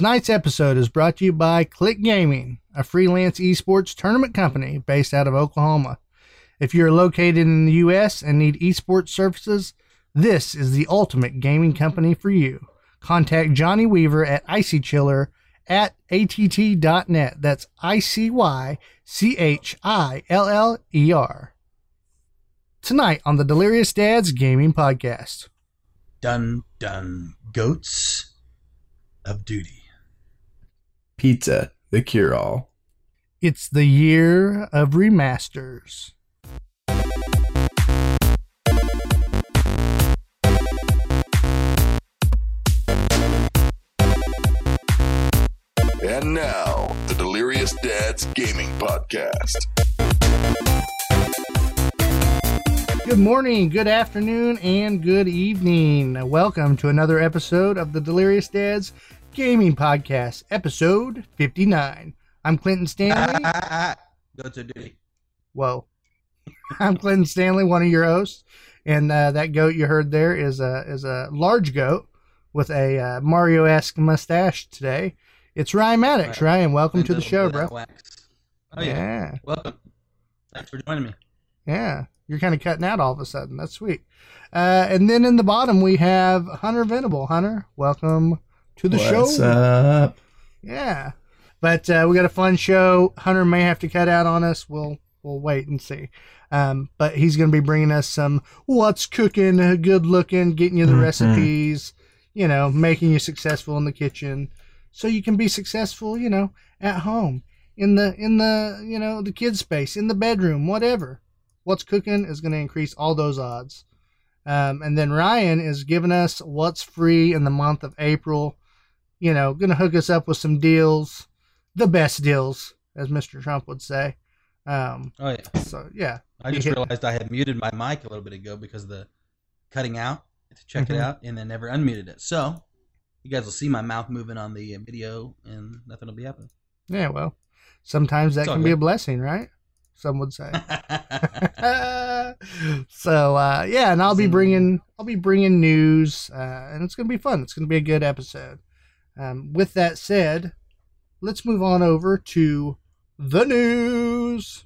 Tonight's episode is brought to you by Click Gaming, a freelance esports tournament company based out of Oklahoma. If you're located in the U.S. and need esports services, this is the ultimate gaming company for you. Contact Johnny Weaver at icychiller at att.net. That's I C Y C H I L L E R. Tonight on the Delirious Dads Gaming Podcast. Dun dun goats of duty. Pizza, the cure all. It's the year of remasters. And now, the Delirious Dads Gaming Podcast. Good morning, good afternoon, and good evening. Welcome to another episode of the Delirious Dads Gaming Podcast, episode 59. I'm Clinton Stanley. Goats of duty. Whoa. I'm Clinton Stanley, one of your hosts. And uh, that goat you heard there is a, is a large goat with a uh, Mario esque mustache today. It's Ryan Maddox. Right. Ryan, welcome to the show, bro. wax. Oh yeah. yeah. Welcome. Thanks for joining me. Yeah, you're kind of cutting out all of a sudden. That's sweet. Uh, and then in the bottom we have Hunter Venable. Hunter, welcome to the What's show. up? Yeah, but uh, we got a fun show. Hunter may have to cut out on us. We'll we'll wait and see. Um, but he's going to be bringing us some what's cooking, good looking, getting you the Mhm. recipes. You know, making you successful in the kitchen, so you can be successful. You know, at home in the in the you know the kid space in the bedroom, whatever. What's cooking is going to increase all those odds. Um, and then Ryan is giving us what's free in the month of April. You know, going to hook us up with some deals, the best deals, as Mr. Trump would say. Um, Oh yeah. so yeah, I just realized I had muted my mic a little bit ago because of the cutting out to check Mhm. it out and then never unmuted it. So you guys will see my mouth moving on the video and nothing will be happening. yeah. Well, sometimes that can be a blessing, right? Some would say. so uh, yeah, and I'll be bringing I'll be bringing news, uh, and it's gonna be fun. It's gonna be a good episode. Um, with that said, let's move on over to the news.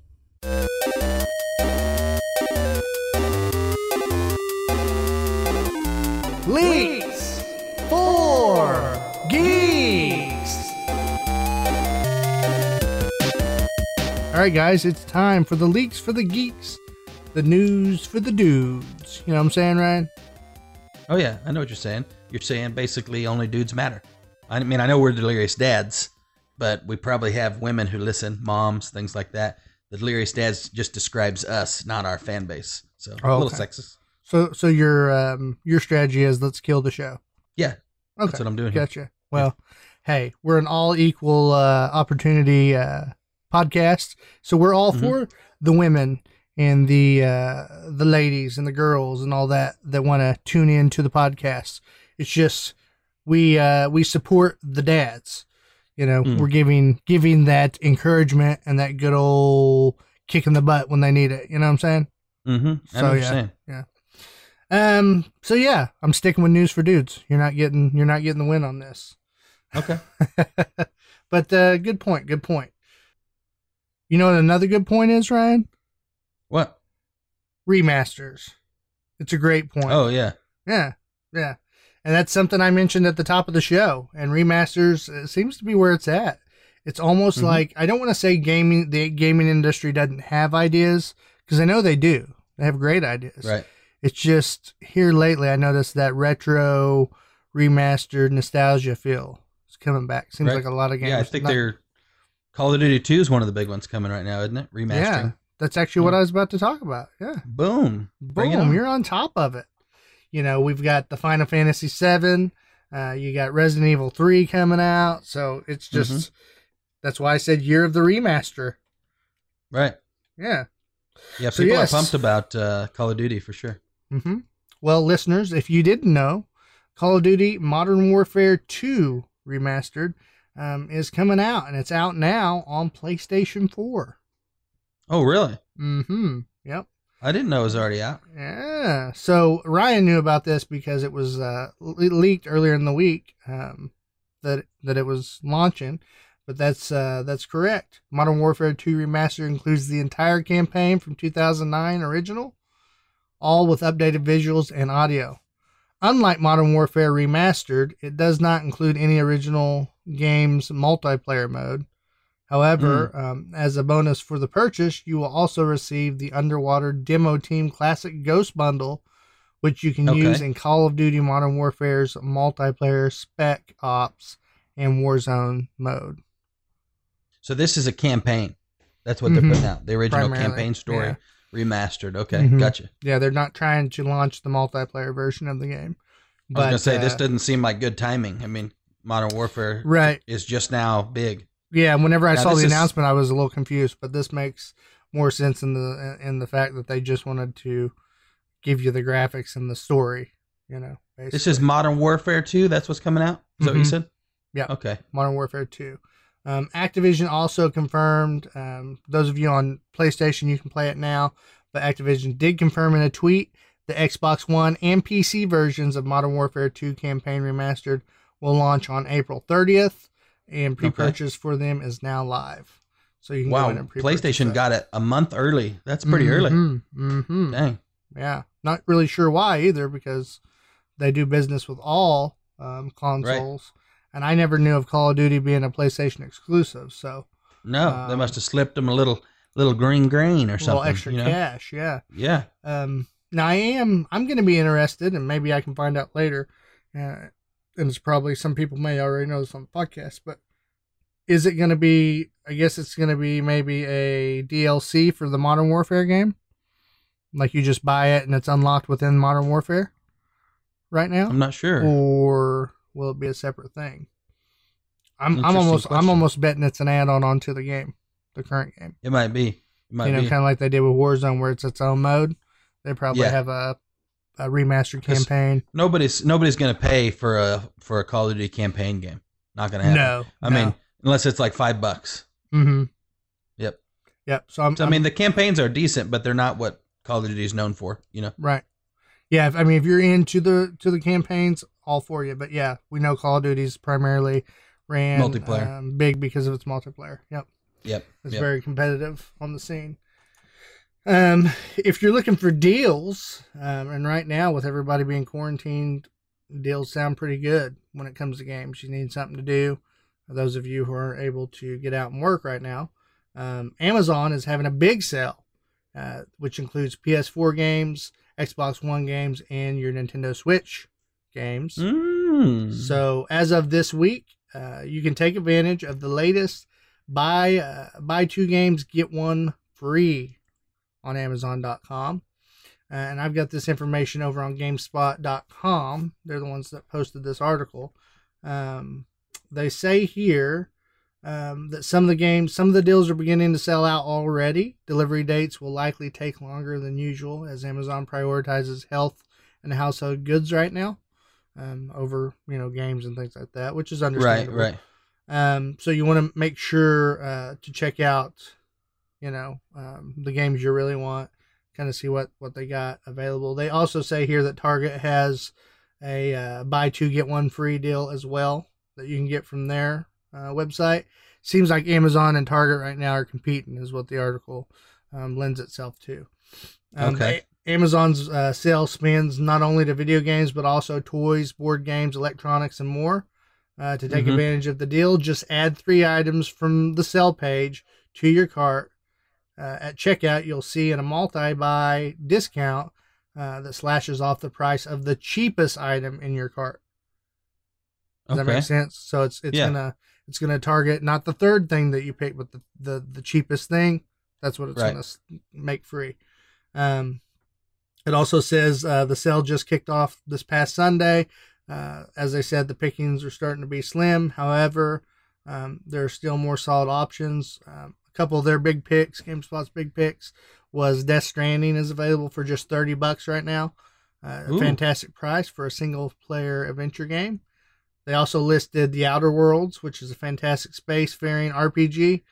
Leaks for geeks. All right, guys, it's time for the leaks for the geeks, the news for the dudes. You know what I'm saying, Ryan? oh yeah, I know what you're saying. You're saying basically only dudes matter. I mean, I know we're delirious dads, but we probably have women who listen, moms, things like that. The delirious dads just describes us, not our fan base. So Oh, a little okay. sexist. So, so your um your strategy is let's kill the show. Yeah, Okay, that's what I'm doing. Here. gotcha. Well, hey, we're an all equal uh, opportunity uh, podcast, so we're all Mhm. for the women and the uh, the ladies and the girls and all that that want to tune in to the podcast. It's just we uh, we support the dads. You know, Mm. we're giving giving that encouragement and that good old kick in the butt when they need it. You know what I'm saying? Mm-hmm. So, what yeah. Um. So yeah, I'm sticking with news for dudes. You're not getting you're not getting the win on this. Okay. but uh, good point. Good point. You know what another good point is, Ryan? What? Remasters. It's a great point. Oh yeah. yeah, yeah, and that's something I mentioned at the top of the show. And remasters uh, seems to be where it's at. It's almost Mhm. like I don't want to say gaming the gaming industry doesn't have ideas because I know they do. They have great ideas. Right. It's just here lately I noticed that retro remastered nostalgia feel is coming back. Seems Right. like a lot of games. Yeah, I think not- they're Call of Duty 2 is one of the big ones coming right now, isn't it? Remastering. Yeah, that's actually what I was about to talk about. Yeah, Boom. Boom, you're on top of it. You know, we've got the Final Fantasy VII. Uh, you got Resident Evil 3 coming out, so it's just Mm-hmm. that's why I said year of the remaster. Right. Yeah. Yeah, So, people yes. are pumped about uh, Call of Duty for sure. hmm Well, listeners, if you didn't know, Call of Duty Modern Warfare 2 Remastered um, is coming out, and it's out now on PlayStation 4. Oh, really? Mm-hmm. Yep. I didn't know it was already out. Yeah. So Ryan knew about this because it was uh, le- leaked earlier in the week. Um, that that it was launching, but that's uh, that's correct. Modern Warfare 2 Remastered includes the entire campaign from 2009 original, all with updated visuals and audio. Unlike Modern Warfare Remastered, it does not include any original game's multiplayer mode. However, um, as a bonus for the purchase, you will also receive the Underwater Demo Team Classic Ghost Bundle, which you can Okay. use in Call of Duty Modern Warfare's multiplayer Spec Ops and Warzone mode. So this is a campaign. That's what they're Mhm. putting out. The original Primarily, campaign story yeah. remastered. Okay, Mhm. gotcha. Yeah, they're not trying to launch the multiplayer version of the game. I was gonna say this uh, doesn't seem like good timing. I mean, Modern Warfare right. is just now big. Yeah, whenever I Now, saw the is- announcement, I was a little confused, but this makes more sense in the in the fact that they just wanted to give you the graphics and the story. You know, basically. This is Modern Warfare 2. That's what's coming out. Is that what you Mhm. said? Yeah. Okay. Modern Warfare 2. Um, Activision also confirmed, um, those of you on PlayStation, you can play it now, but Activision did confirm in a tweet the Xbox One and PC versions of Modern Warfare 2 Campaign Remastered will launch on April 30th, and pre purchase for them is now live. So you can go Wow. in and pre-purchase PlayStation that. got it a month early. That's pretty early. Mm-hmm. Dang. Yeah. Not really sure why either because they do business with all um, consoles. And I never knew of Call of Duty being a PlayStation exclusive. So No, they Um, must have slipped them a little little green grain or a something. little extra you know? cash. Yeah. Yeah. Um, now I am, I'm going to be interested and maybe I can find out later. Uh, and it's probably some people may already know this on the podcast, but is it going to be, I guess it's going to be maybe a DLC for the Modern Warfare game? Like you just buy it and it's unlocked within Modern Warfare right now? I'm not sure. or will it be a separate thing? I'm I'm almost I'm almost betting it's an add-on onto the game, the current game. It might be. It might you know, kind of like they did with Warzone, where it's its own mode. They probably Yeah. have a a remastered campaign. nobody's nobody's gonna pay for a for a Call of Duty campaign game. Not gonna happen. No, I mean, unless it's like five bucks. hmm Yep. Yep. So I'm. So I mean, the campaigns are decent, but they're not what Call of Duty is known for. You know. right. Yeah, if, I mean, if you're into the to the campaigns, all for you. But yeah, we know Call of Duty's primarily ran Multiplayer. um, big because of its multiplayer. Yep. Yep. It's yep. very competitive on the scene. Um, if you're looking for deals, um, and right now with everybody being quarantined, deals sound pretty good when it comes to games. You need something to do. For Those of you who aren't able to get out and work right now, um, Amazon is having a big sale, uh, which includes PS4 games, Xbox One games, and your Nintendo Switch games. Mm. So as of this week, uh, you can take advantage of the latest buy uh, buy two games get one free on Amazon.com. Uh, and I've got this information over on GameSpot.com. They're the ones that posted this article. Um, they say here um, that some of the games, some of the deals are beginning to sell out already. Delivery dates will likely take longer than usual as Amazon prioritizes health and household goods right now um, over you know games and things like that, which is right, understandable. right. Um, so you want to make sure uh, to check out, you know, um, the games you really want, kind of see what what they got available. They also say here that Target has a uh, buy two get one free deal as well that you can get from their uh, website. Seems like Amazon and Target right now are competing, is what the article um, lends itself to. Um, Okay. A- Amazon's uh, sale spans not only to video games but also toys, board games, electronics, and more. Uh, to take Mhm. advantage of the deal, just add three items from the sell page to your cart. Uh, at checkout, you'll see in a multi-buy discount uh, that slashes off the price of the cheapest item in your cart. Does that make sense? So it's it's Yeah. gonna it's gonna target not the third thing that you pick, but the the, the cheapest thing. That's what it's Right. gonna make free. Um, it also says uh, the sale just kicked off this past Sunday. Uh, as I said, the pickings are starting to be slim. However, um, there are still more solid options. Um, couple of their big picks, GameSpot's big picks, was Death Stranding is available for just 30 bucks right now. Uh, a fantastic price for a single player adventure game. They also listed The Outer Worlds, which is a fantastic space spacefaring RPG.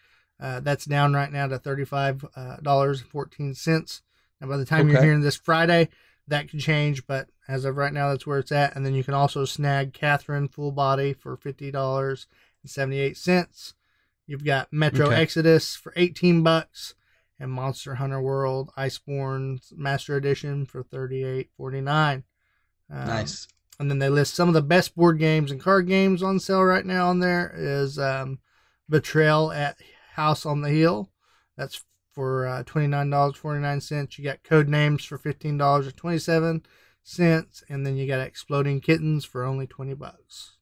Uh, that's down right now to $35.14. Uh, and by the time okay. you're hearing this Friday, that could change, but as of right now, that's where it's at. And then you can also snag Catherine Full Body for $50.78. You've got Metro Okay. Exodus for eighteen bucks, and Monster Hunter World Iceborne Master Edition for thirty eight forty nine. Um, nice. and then they list some of the best board games and card games on sale right now on there is um, Betrayal at House on the Hill. That's for uh, $29.49. You got Codenames for $15.27. And then you got Exploding Kittens for only 20 bucks.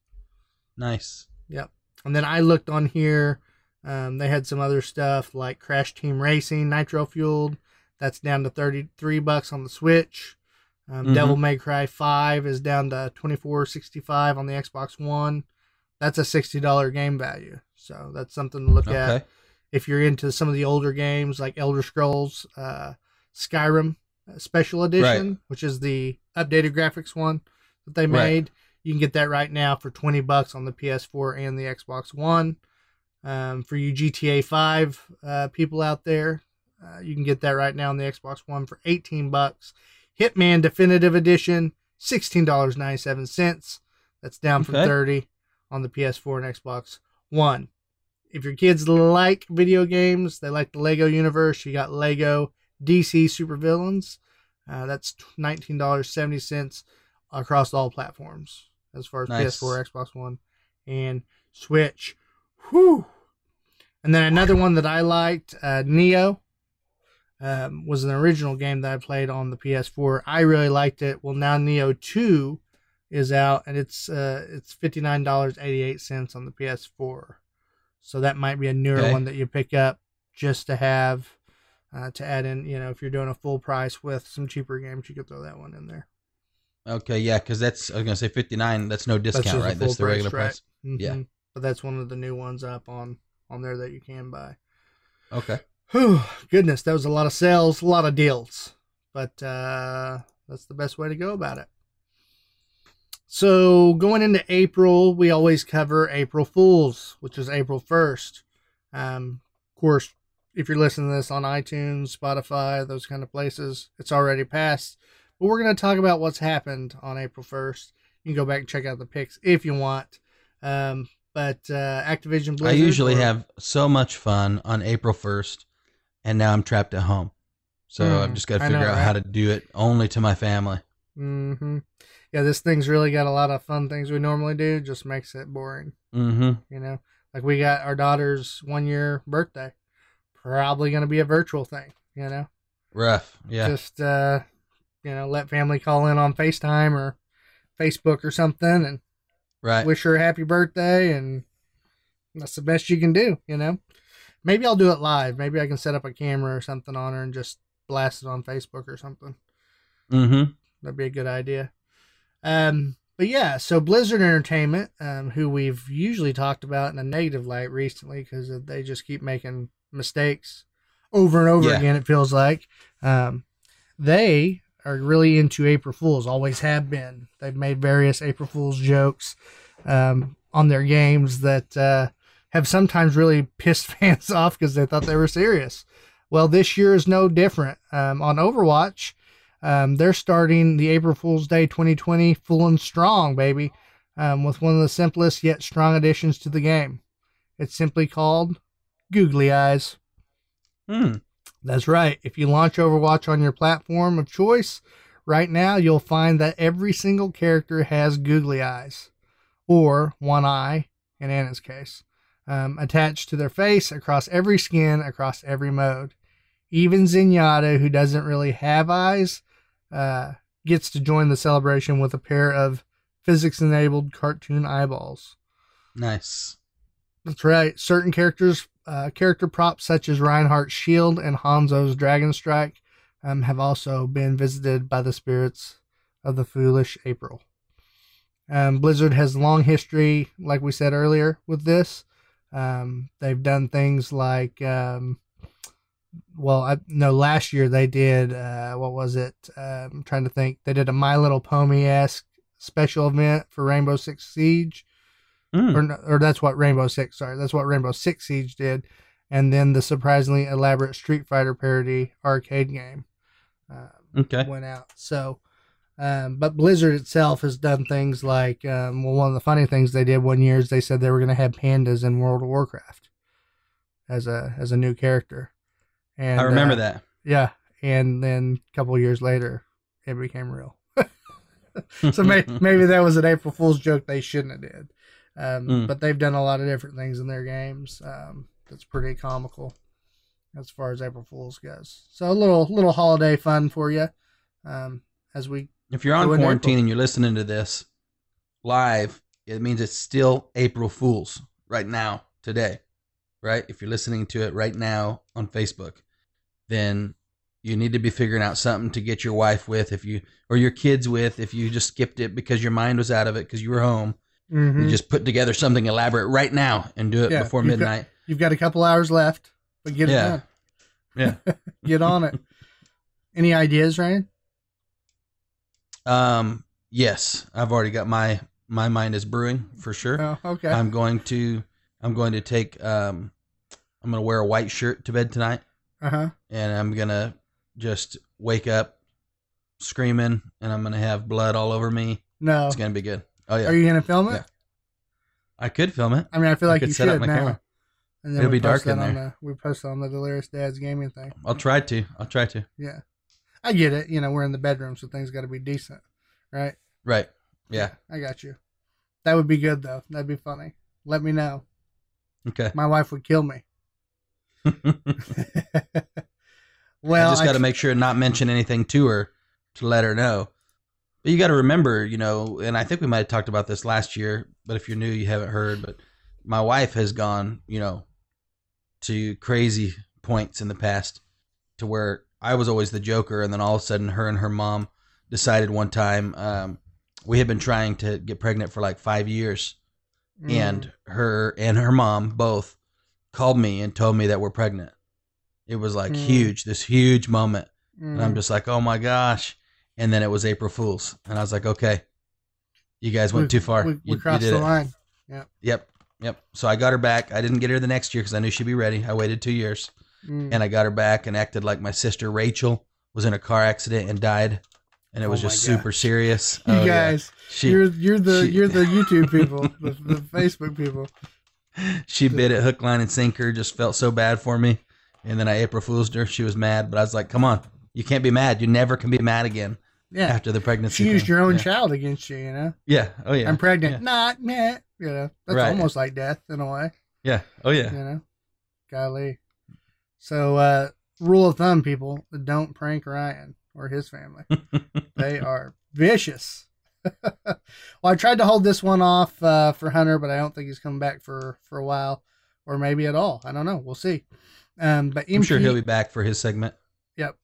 Nice. Yep. And then I looked on here. Um, they had some other stuff like Crash Team Racing, Nitro Fueled. That's down to 33 bucks on the Switch. Um, Mhm. Devil May Cry 5 is down to 24.65 on the Xbox One. That's a $60 game value. So that's something to look at if you're into some of the older games like Elder Scrolls uh, Skyrim uh, Special Edition, which is the updated graphics one that they Right. made. You can get that right now for 20 bucks on the PS4 and the Xbox One. Um, for you GTA 5 uh, people out there, uh, you can get that right now on the Xbox One for 18 bucks. Hitman Definitive Edition, $16.97. That's down from Okay. 30 on the PS4 and Xbox One. If your kids like video games, they like the Lego universe, you got Lego DC Supervillains. Uh, that's $19.70 across all platforms as far as Nice. PS4, Xbox One, and Switch. Whew. And then another one that I liked, uh, Nioh, um, was an original game that I played on the PS4. I really liked it. Well, now Nioh Two is out, and it's uh, it's fifty nine dollars eighty eight cents on the PS4. So that might be a newer Okay. one that you pick up just to have uh, to add in. You know, if you're doing a full price with some cheaper games, you could throw that one in there. Okay. Yeah, because that's I was gonna say fifty nine. That's no discount, a right? That's the regular price, price. Yeah. But that's one of the new ones up on on there that you can buy. Okay. Whew, goodness, that was a lot of sales, a lot of deals. But uh, that's the best way to go about it. So going into April, we always cover April Fools, which is April first. Um, of course, if you're listening to this on iTunes, Spotify, those kind of places, it's already passed. But we're going to talk about what's happened on April first. You can go back and check out the pics if you want. Um, but uh, Activision Blizzard. I usually or- have so much fun on April first, and now I'm trapped at home. So Hmm, I've just got to figure know, out how to do it only to my family. Mm-hmm. Yeah, this thing's really got a lot of fun things we normally do. Just makes it boring, Mm-hmm. you know. Like we got our daughter's one year birthday, probably going to be a virtual thing, you know. Rough. Yeah. Just uh, you know, let family call in on Facetime or Facebook or something and right. wish her a happy birthday, and that's the best you can do, you know. Maybe I'll do it live. Maybe I can set up a camera or something on her and just blast it on Facebook or something. mm-hmm. That'd be a good idea. Um, but yeah, so Blizzard Entertainment, um, who we've usually talked about in a negative light recently because they just keep making mistakes over and over Yeah. again, it feels like. Um, they are really into April Fools, always have been. They've made various April Fools jokes um, on their games that uh, have sometimes really pissed fans off because they thought they were serious. Well, this year is no different. Um, on Overwatch, um, they're starting the April Fool's Day 2020 full and strong, baby, um, with one of the simplest yet strong additions to the game. It's simply called Googly Eyes. Hmm. That's right. If you launch Overwatch on your platform of choice, right now you'll find that every single character has googly eyes, or one eye in Ana's case, um, attached to their face across every skin, across every mode. Even Zenyatta, who doesn't really have eyes, uh, gets to join the celebration with a pair of physics enabled cartoon eyeballs. Nice. That's right. Certain characters, uh, character props such as Reinhardt's shield and Hanzo's dragon strike, um, have also been visited by the spirits of the foolish April. Um, Blizzard has long history, like we said earlier, with this. Um, they've done things like, um, well, I no, last year they did. Uh, what was it? Uh, I'm trying to think. They did a My Little Pony esque special event for Rainbow Six Siege Hmm. or or that's what Rainbow Six. Sorry, that's what Rainbow Six Siege did, and then the surprisingly elaborate Street Fighter parody arcade game uh, Okay. went out. So Um, but Blizzard itself has done things like, um, well, one of the funny things they did one year is they said they were going to have pandas in World of Warcraft as a as a new character. And I remember uh, that. Yeah, and then a couple of years later, it became real. so may, maybe that was an April Fool's joke they shouldn't have did. Um, Mm. But they've done a lot of different things in their games. Um, that's pretty comical as far as April Fool's goes. So a little little holiday fun for you um, as we If you're on quarantine April. and you're listening to this live, it means it's still April Fools right now, today, right? If you're listening to it right now on Facebook, then you need to be figuring out something to get your wife with if you or your kids with if you just skipped it because your mind was out of it because you were home. Mhm. You just put together something elaborate right now and do it Yeah, before you've got- midnight. you've got a couple hours left, but get it done. Yeah. Get on it. Any ideas, Ryan? Um, yes, I've already got my my mind is brewing for sure. Oh, okay. I'm going to I'm going to take um I'm gonna wear a white shirt to bed tonight Uh huh. and I'm gonna just wake up screaming and I'm gonna have blood all over me. No. It's gonna be good. Oh yeah. Are you gonna film it? Yeah. I could film it. I mean, I feel I like could you set up should my now. camera. And then It'll be dark in there. The, we post on the Delirious Dads gaming thing. I'll try to. I'll try to. Yeah, I get it. You know, we're in the bedroom, so things got to be decent, right? Right. Yeah. I got you. That would be good though. That'd be funny. Let me know. Okay. My wife would kill me. Well, I just got to make sure and not mention anything to her to let her know. But you got to remember, you know, and I think we might have talked about this last year, but if you're new, you haven't heard. But my wife has gone, you know, to crazy points in the past to where I was always the joker. And then all of a sudden, her and her mom decided one time um, we had been trying to get pregnant for like five years. Mm. And her and her mom both called me and told me that we're pregnant. It was like Mm. huge, this huge moment. Mm. And I'm just like, oh my gosh. And then it was April Fool's. And I was like, okay, you guys went We- too far. We, You- we you crossed did the it. line. Yep. Yep. Yep. So I got her back. I didn't get her the next year because I knew she'd be ready. I waited two years Mm. and I got her back and acted like my sister Rachel was in a car accident and died. And it was Oh just super serious. you Oh, yeah. guys, She, you're you're the she- you're the YouTube people, the, the Facebook people. she bit it hook, line, and sinker. Just felt so bad for me. And then I April Fool's her. She was mad, but I was like, come on. You can't be mad. You never can be mad again Yeah, after the pregnancy. she used your own yeah. child against you. You know, Yeah. Oh, yeah. I'm pregnant. Yeah. Not meh. You know, that's Right. almost like death in a way. Yeah. Oh, yeah. You know, golly. So, uh, rule of thumb, people: don't prank Ryan or his family. they are vicious. well, I tried to hold this one off uh, for Hunter, but I don't think he's coming back for for a while, or maybe at all. I don't know. We'll see. Um, but I'm sure he'll be back for his segment. Yep.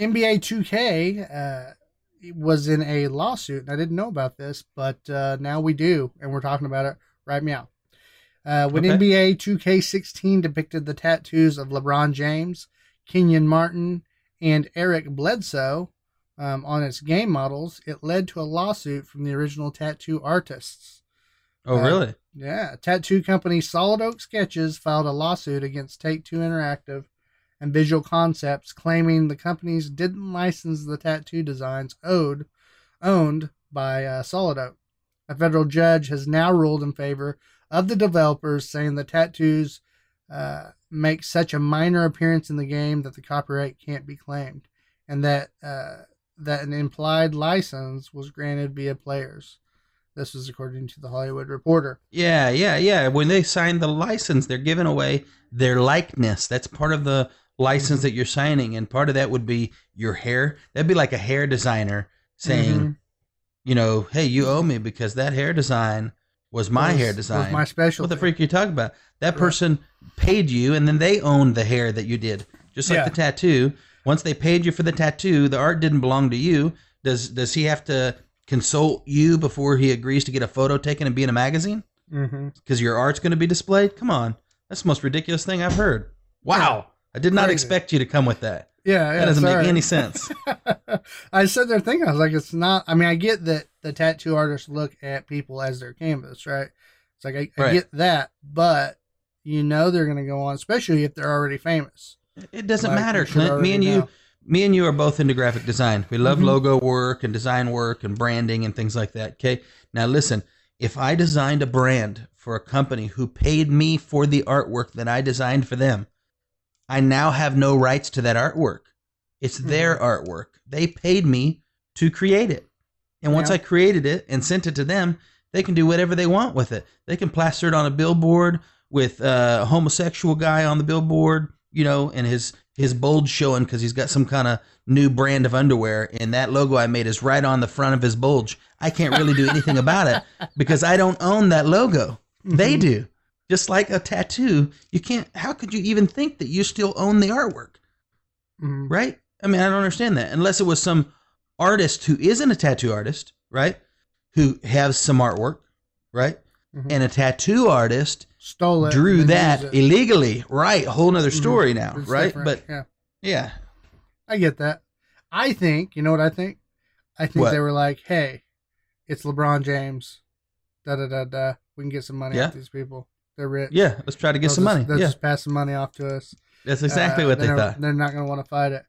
NBA 2K uh, was in a lawsuit, and I didn't know about this, but uh, now we do, and we're talking about it right meow. Uh, when Okay. NBA 2K16 depicted the tattoos of LeBron James, Kenyon Martin, and Eric Bledsoe um, on its game models, it led to a lawsuit from the original tattoo artists. Oh, Uh, really? Yeah, tattoo company Solid Oak Sketches filed a lawsuit against Take Two Interactive and Visual Concepts, claiming the companies didn't license the tattoo designs owed, owned by uh, Solid Oak. A federal judge has now ruled in favor of the developers, saying the tattoos uh, make such a minor appearance in the game that the copyright can't be claimed, and that uh, that an implied license was granted via players. This was according to the Hollywood Reporter. Yeah, yeah, yeah. When they sign the license, they're giving away their likeness. That's part of the license that you're signing, and part of that would be your hair. That'd be like a hair designer saying, Mhm. you know, hey, you owe me because that hair design was my Was- hair was design. my special. What the freak are you talking about? That Right. person paid you, and then they owned the hair that you did, just like Yeah. the tattoo. Once they paid you for the tattoo, the art didn't belong to you. Does does he have to consult you before he agrees to get a photo taken and be in a magazine? Mm-hmm. Because your art's going to be displayed? Come on, that's the most ridiculous thing I've heard. Wow, I did not Crazy. expect you to come with that. Yeah, yeah, That doesn't sorry. make any sense. I sat there thinking, I was like, it's not. I mean, I get that the tattoo artists look at people as their canvas, right? It's like I, I Right. get that, but you know they're going to go on, especially if they're already famous. It doesn't Like, matter, Clint. Me and you, me and you are both into graphic design. We love Mhm. logo work and design work and branding and things like that. Okay. Now listen, if I designed a brand for a company who paid me for the artwork that I designed for them, I now have no rights to that artwork. It's their artwork. They paid me to create it. And once Yeah. I created it and sent it to them, they can do whatever they want with it. They can plaster it on a billboard with uh, a homosexual guy on the billboard, you know, and his his bulge showing because he's got some kind of new brand of underwear, and that logo I made is right on the front of his bulge. I can't really do anything about it because I don't own that logo. They Mhm. do. Just like a tattoo, you can't. How could you even think that you still own the artwork, Mhm. right? I mean, I don't understand that unless it was some artist who isn't a tattoo artist, right? Who has some artwork, right? Mhm. And a tattoo artist Stole it. drew that illegally, right? A whole nother Mhm. story now, It's right? different. But yeah, yeah, I get that. I think you know what I think. I think What? they were like, "Hey, it's LeBron James. Da da da da. We can get some money Yeah. off these people. They're rich. yeah. Let's try to get They'll some just- money. They'll Yeah, just pass some money off to us. that's exactly Uh, what they thought. They're not going to want to fight it.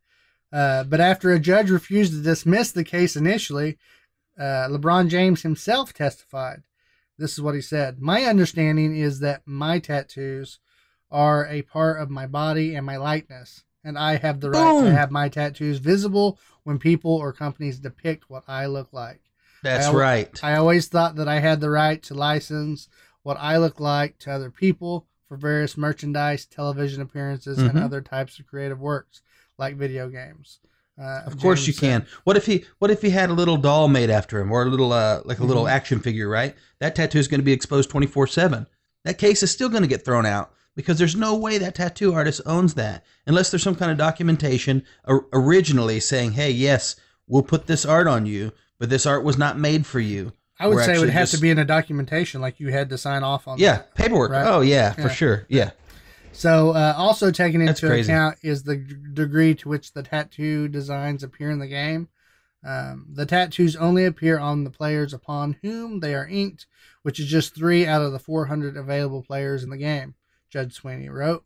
Uh, but after a judge refused to dismiss the case initially, uh, LeBron James himself testified. This is what he said My understanding is that my tattoos are a part of my body and my likeness, and I have the right Boom. to have my tattoos visible when people or companies depict what I look like. That's I- right. I always thought that I had the right to license what I look like to other people for various merchandise, television appearances, and Mhm. other types of creative works like video games. Uh, Of course James you said. can. What if he what if he had a little doll made after him or a little uh like a little Mhm. action figure, right? That tattoo is going to be exposed 24/7. That case is still going to get thrown out because there's no way that tattoo artist owns that unless there's some kind of documentation or, originally saying, "Hey, yes, we'll put this art on you, but this art was not made for you." I would say it would have just- to be in a documentation, like you had to sign off on. Yeah, that. paperwork. Right. Oh yeah, Yeah. for sure. Yeah. So, uh, also taken into account is the degree to which the tattoo designs appear in the game. Um, the tattoos only appear on the players upon whom they are inked, which is just three out of the 400 available players in the game, Judge Sweeney wrote.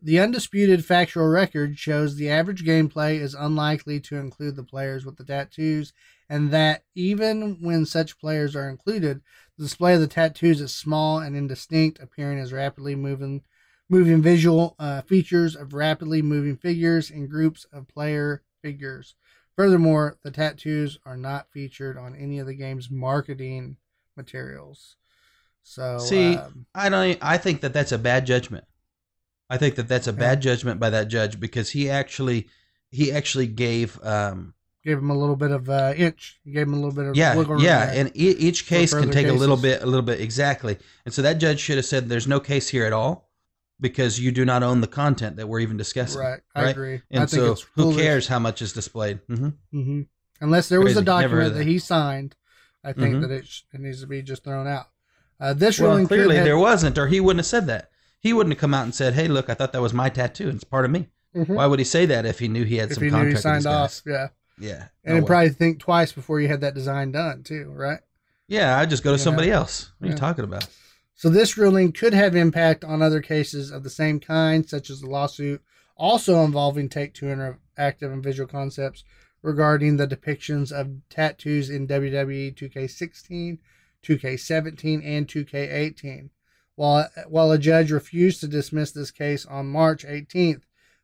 The undisputed factual record shows the average gameplay is unlikely to include the players with the tattoos, and that even when such players are included, the display of the tattoos is small and indistinct, appearing as rapidly moving moving visual uh, features of rapidly moving figures and groups of player figures. Furthermore, the tattoos are not featured on any of the game's marketing materials. So, See, um, I don't. I think that that's a bad judgment. I think that that's a bad judgment by that judge because he actually he actually gave um gave him a little bit of uh, inch. Gave him a little bit of yeah yeah and e- each case can take a little bit a little bit exactly and so that judge should have said there's no case here at all because you do not own the content that we're even discussing right, I right? agree. And think so who cares how much is displayed hmm hmm Unless there was a document that that. he signed, I think Mhm. that it, sh- it needs to be just thrown out. Uh, this well ruling clearly have- there wasn't or he wouldn't have said that he wouldn't have come out and said hey look i thought that was my tattoo and it's part of me Mhm. why would he say that if he knew he had if some he contract he signed off, yeah. Yeah And no way. probably think twice before you had that design done too, right? yeah i'd just go to You know? somebody else what are you talking about So this ruling could have impact on other cases of the same kind, such as the lawsuit also involving Take Two Interactive and Visual Concepts regarding the depictions of tattoos in WWE 2K16, 2K17, and 2K18. While while a judge refused to dismiss this case on March 18th,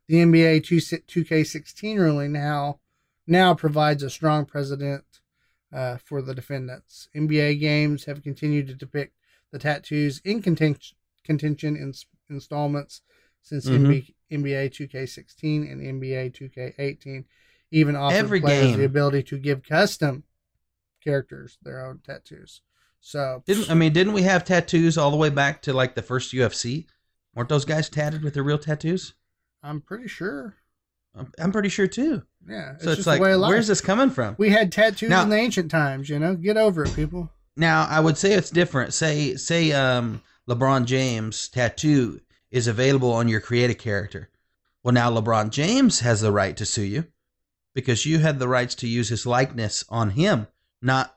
the NBA 2, 2K16 ruling now now provides a strong precedent uh, for the defendants. NBA games have continued to depict the tattoos in contention, contention in installments since Mhm. NBA 2K16 and NBA 2K18 even offer Every players game. the ability to give custom characters their own tattoos. So Didn't I mean? Didn't we have tattoos all the way back to like the first UFC? Weren't those guys tatted with their real tattoos? I'm pretty sure. I'm, pretty sure too. Yeah, it's So it's, like, the way of life. where's this coming from? We had tattoos Now- in the ancient times. You know, get over it, people. Now I would say it's different. Say say um, LeBron James tattoo is available on your create a character. Well, now LeBron James has the right to sue you because you had the rights to use his likeness on him, not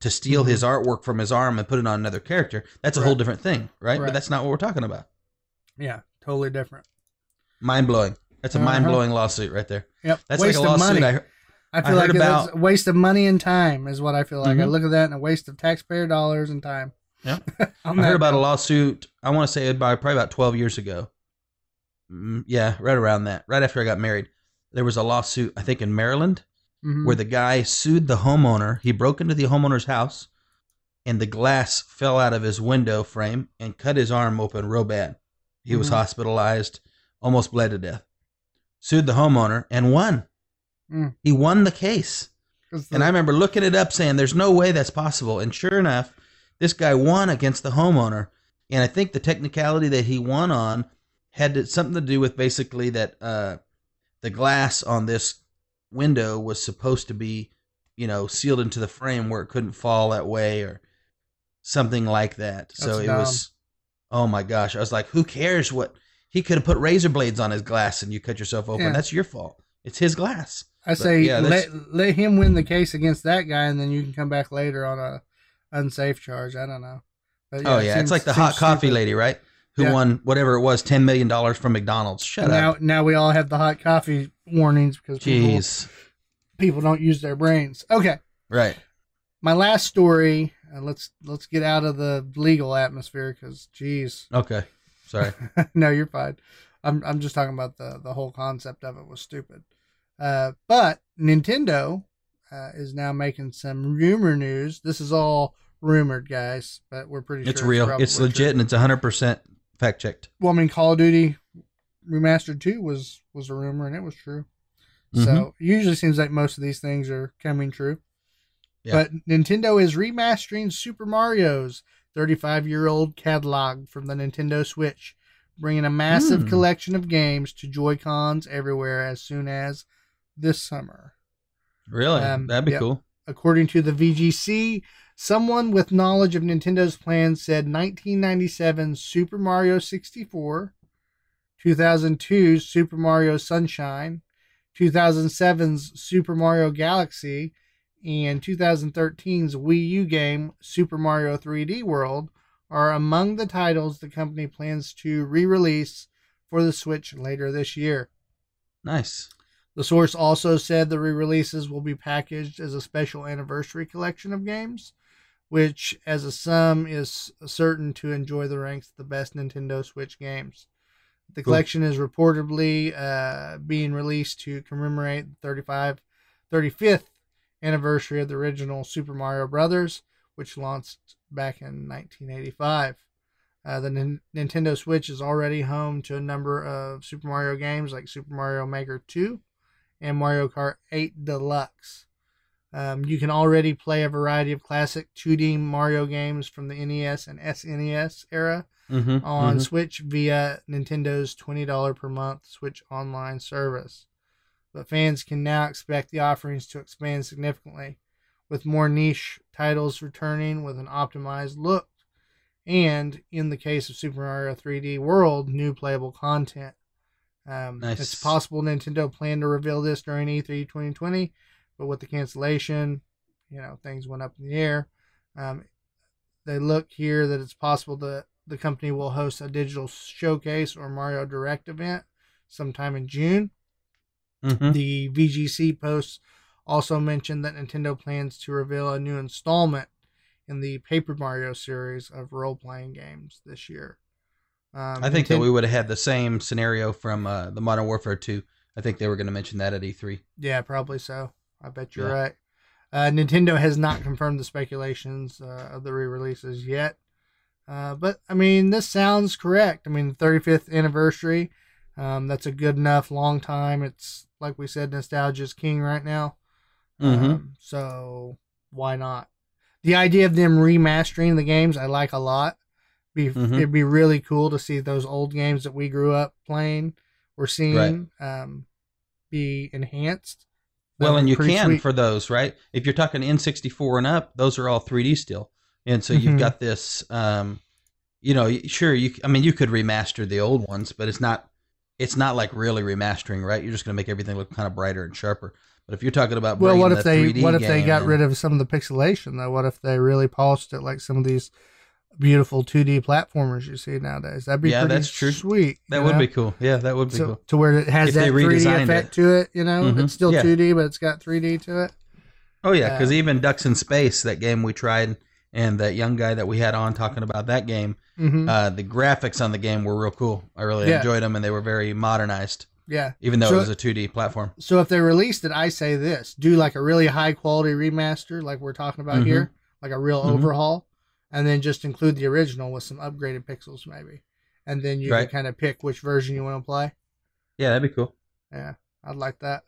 to steal Mhm. his artwork from his arm and put it on another character. That's a whole different thing, right? Right. But that's not what we're talking about. Yeah, totally different. Mind blowing. That's a Uh-huh. mind blowing lawsuit right there. Yep. That's waste like a of lawsuit. money. I, I I feel like heard it's a waste of money and time is what I feel like. I Mhm. look at that and a waste of taxpayer dollars and time. Yeah. I heard that about a lawsuit. I want to say about probably about twelve years ago. Mm, yeah, right around that. Right after I got married, there was a lawsuit. I think in Maryland Mhm. where the guy sued the homeowner. He broke into the homeowner's house, and the glass fell out of his window frame and cut his arm open real bad. He was Mhm. hospitalized, almost bled to death. Sued the homeowner and won. Mm. He won the case. 'Cause And I remember looking it up saying there's no way that's possible. And sure enough, this guy won against the homeowner. And I think the technicality that he won on had something to do with basically that uh, the glass on this window was supposed to be, you know, sealed into the frame where it couldn't fall that way or something like that. so it dumb. was, oh my gosh. I was like, who cares what? He could have put razor blades on his glass and you cut yourself open. Yeah. That's your fault. It's his glass. I say yeah, let let him win the case against that guy, and then you can come back later on a unsafe charge. I don't know. But oh it yeah, seems- it's like the hot coffee stupid. lady, right? Who Yeah. won whatever it was, ten million dollars from McDonald's. Shut And up. now now we all have the hot coffee warnings because people Jeez. people don't use their brains. Okay, Right. my last story. Uh, let's let's get out of the legal atmosphere because, geez, Okay. Sorry. no, you're fine. I'm I'm just talking about the the whole concept of it was stupid. Uh, but Nintendo uh, is now making some rumor news. This is all rumored, guys, but we're pretty it's sure real. It's true. legit and it's hundred percent fact checked. Well, I mean, Call of Duty Remastered Two was was a rumor, and it was true. Mm-hmm. So it usually seems like most of these things are coming true. Yeah. But Nintendo is remastering Super Mario's 35 year old catalog from the Nintendo Switch, bringing a massive Hmm. collection of games to Joy Cons everywhere as soon as this summer. Really? Um, That'd be yep. cool. According to the VGC, someone with knowledge of Nintendo's plans said 1997 Super Mario 64, 2002's Super Mario Sunshine, 2007's Super Mario Galaxy, and 2013's Wii U game Super Mario 3D World are among the titles the company plans to re release for the Switch later this year. Nice. The source also said the re releases will be packaged as a special anniversary collection of games, which, as a sum, is certain to enjoy the ranks of the best Nintendo Switch games. The Cool. collection is reportedly uh, being released to commemorate the 35, 35th anniversary of the original Super Mario Brothers, which launched back in 1985. Uh, the Nin- Nintendo Switch is already home to a number of Super Mario games like Super Mario Maker 2 and Mario Kart 8 Deluxe. Um, you can already play a variety of classic 2D Mario games from the NES and SNES era Mm-hmm. on Switch via Nintendo's $20 per month Switch Online service. But fans can now expect the offerings to expand significantly, with more niche titles returning with an optimized look, and in the case of Super Mario 3D World, new playable content. Um, Nice. It's possible Nintendo planned to reveal this during E E3 2020, but with the cancellation, you know, things went up in the air. Um, they look here that it's possible that the company will host a digital showcase or Mario Direct event sometime in June. Mm-hmm. The VGC posts also mentioned that Nintendo plans to reveal a new installment in the Paper Mario series of role playing games this year. Um, I think that we would have had the same scenario from uh, the Modern Warfare 2. I think they were going to mention that at E E3. Yeah, probably so. I bet you're Yeah. right. Uh, Nintendo has not confirmed the speculations uh, of the re-releases yet, uh, but I mean this sounds correct. I mean, 35th anniversary. Um, that's a good enough long time. It's like we said, nostalgia's king right now. Mm-hmm. Um, so why not? The idea of them remastering the games, I like a lot. Be Mhm. it'd be really cool to see those old games that we grew up playing or seeing um, be enhanced. Well, and you can sweet. for those, right? If you're talking N64 and up, those are all 3D still. And so Mhm. you've got this, um, you know, sure, you, I mean, you could remaster the old ones, but it's not, it's not like really remastering, right? You're just going to make everything look kind of brighter and sharper. But if you're talking about, Well, what if the they 3D what if they got in- rid of some of the pixelation though? What if they really polished it like some of these beautiful 2D platformers you see nowadays. That'd be Yeah, pretty that's true. sweet. That would know? be cool. Yeah, that would be so, cool. to where it has If that 3D effect it. to it. You know, Mhm. it's still Yeah. 2D, but it's got 3D to it. Oh yeah, because Uh, even Ducks in Space, that game we tried, and that young guy that we had on talking about that game, hmm uh, the graphics on the game were real cool. I really Yeah. enjoyed them, and they were very modernized, yeah. even though So- it was a 2D platform. So if they released it, I say this: do like a really high quality remaster, like we're talking about Mhm. here, like a real Mhm. overhaul, and then just include the original with some upgraded pixels, maybe, and then you Right. can kind of pick which version you want to play. Yeah, that'd be cool. Yeah, I'd like that.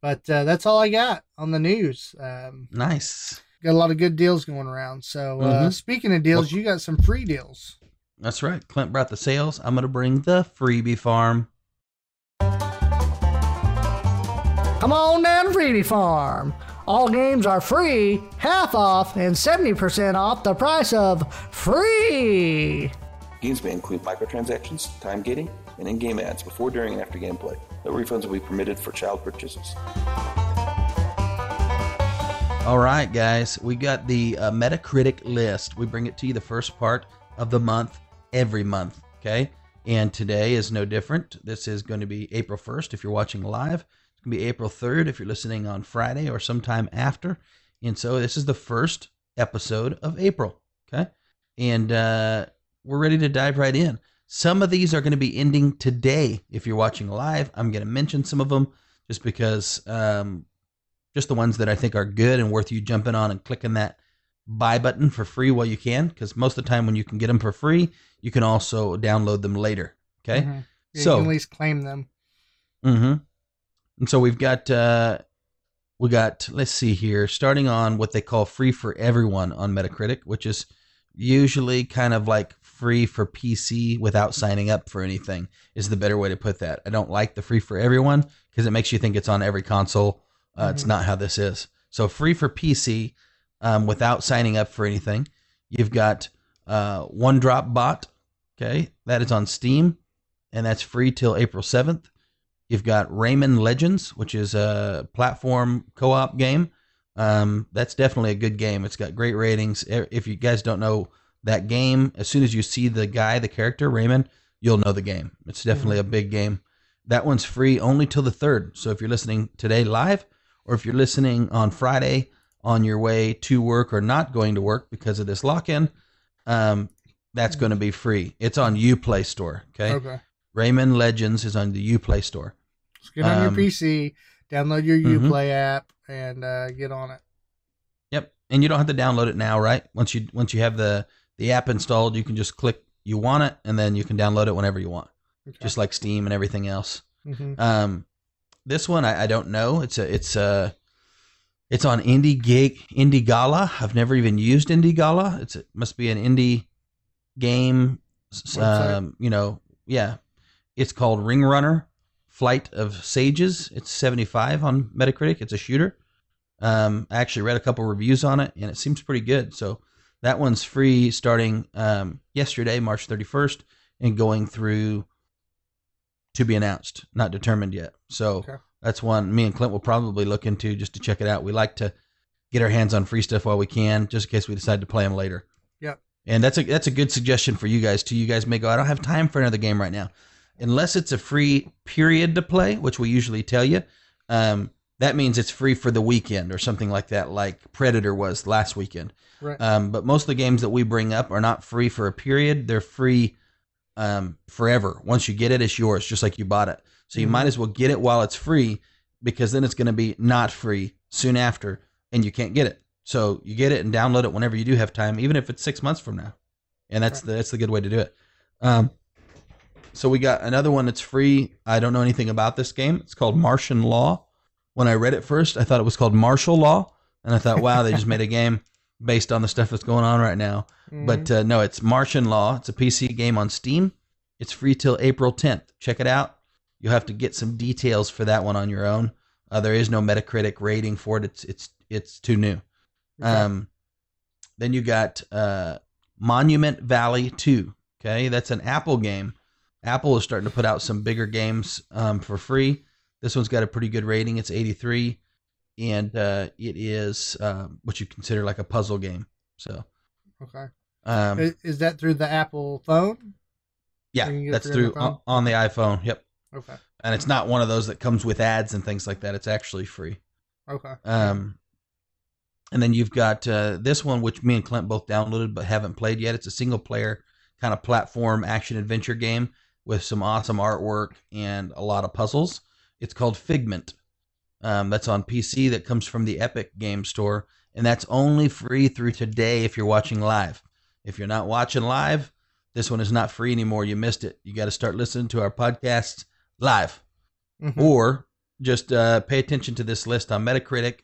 But uh, that's all I got on the news. Um, Nice. Got a lot of good deals going around. So uh, Mhm. speaking of deals, Well- you got some free deals. That's right. Clint brought the sales. I'm gonna bring the freebie farm. Come on down to Freebie Farm. All games are free, half off, and 70% off the price of free. Games may include microtransactions, time gating, and in-game ads before, during, and after gameplay. No refunds will be permitted for child purchases. All right, guys, we got the uh, Metacritic list. We bring it to you the first part of the month every month. Okay, and today is no different. This is going to be April 1st if you're watching live. It's going to be April 3rd if you're listening on Friday or sometime after. And so this is the first episode of April. Okay, and uh, we're ready to dive right in. Some of these are going to be ending today if you're watching live. I'm going to mention some of them just because um, just the ones that I think are good and worth you jumping on and clicking that buy button for free while you can. Because most of the time, when you can get them for free, you can also download them later. Okay. Mhm. Yeah, So- you can at least claim them. Mm-hmm. And so we've got uh, we got let's see here, starting on what they call free for everyone on Metacritic, which is usually kind of like free for PC without signing up for anything is the better way to put that. I don't like the free for everyone because it makes you think it's on every console. Uh, It's Mhm. not how this is. So free for PC um, without signing up for anything. You've got uh, One Drop Bot. Okay, that is on Steam, and that's free till April seventh. You've got Rayman Legends, which is a platform co-op game. Um, that's definitely a good game. It's got great ratings. If you guys don't know that game, as soon as you see the guy, the character Rayman, you'll know the game. It's definitely a big game. That one's free only till the third. So if you're listening today live, or if you're listening on Friday on your way to work or not going to work because of this lock-in, um, that's going to be free. It's on UPlay Store. Okay, Okay. Rayman Legends is on the UPlay Store. Just get on Um, your PC, download your mhm. Uplay app, and uh, get on it. Yep, and you don't have to download it now, right? Once you once you have the the app installed, you can just click you want it, and then you can download it whenever you want, Okay. just like Steam and everything else. Mhm. Um, this one I, I don't know. It's a it's a it's on Indie Gig Indie Gala. I've never even used Indie Gala. It's it must be an indie game. Um, you know, yeah. It's called Ring Runner Flight of Sages. It's 75 on Metacritic. It's a shooter. Um, I actually read a couple reviews on it, and it seems pretty good. So that one's free starting um, yesterday, March 31st, and going through to be announced, not determined yet. So Okay. that's one me and Clint will probably look into just to check it out. We like to get our hands on free stuff while we can, just in case we decide to play them later. Yep. And that's a that's a good suggestion for you guys too. You guys may go, I don't have time for another game right now, unless it's a free period to play, which we usually tell you. Um, that means it's free for the weekend or something like that, like Predator was last weekend. Right. Um, but most of the games that we bring up are not free for a period; they're free um, forever. Once you get it, it's yours, just like you bought it. So you Mhm. might as well get it while it's free, because then it's going to be not free soon after, and you can't get it. So you get it and download it whenever you do have time, even if it's six months from now. And that's Right. the, that's the good way to do it. Um, so we got another one that's free. I don't know anything about this game. It's called Martian Law. When I read it first, I thought it was called Martial Law, and I thought, wow, they just made a game based on the stuff that's going on right now. Mhm. But uh, no, it's Martian Law. It's a PC game on Steam. It's free till April 10th. Check it out. You'll have to get some details for that one on your own. Uh, there is no Metacritic rating for it. It's it's it's too new. Okay. Um, then you got uh, Monument Valley 2. Okay, that's an Apple game. Apple is starting to put out some bigger games um, for free. This one's got a pretty good rating. It's 83, and uh, it is uh, what you consider like a puzzle game. So okay. Um, Is that through the Apple phone? yeah, you can get that's through through on, on the iPhone. Yep, Okay. and it's not one of those that comes with ads and things like that. It's actually free. Okay. Um, and then you've got uh, this one, which me and Clint both downloaded but haven't played yet. It's a single player kind of platform action adventure game with some awesome artwork and a lot of puzzles. It's called Figment. Um, that's on PC. That comes from the Epic Game Store, and that's only free through today if you're watching live. If you're not watching live, this one is not free anymore. You missed it. You got to start listening to our podcasts live Mhm. or just uh, pay attention to this list on Metacritic.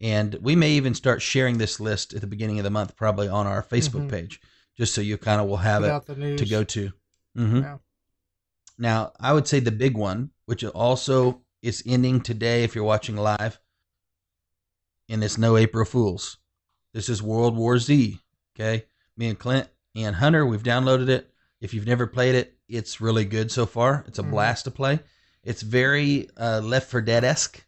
And we may even start sharing this list at the beginning of the month, probably on our Facebook Mhm. page, just so you kind of will have Put it out the news. to go to. hmm Yeah. Now, I would say the big one, which also is ending today if you're watching live, and it's no April Fools. This is World War Z. Okay, me and Clint and Hunter, we've downloaded it. If you've never played it, it's really good so far. It's a Mhm. blast to play. It's very uh, Left 4 Dead esque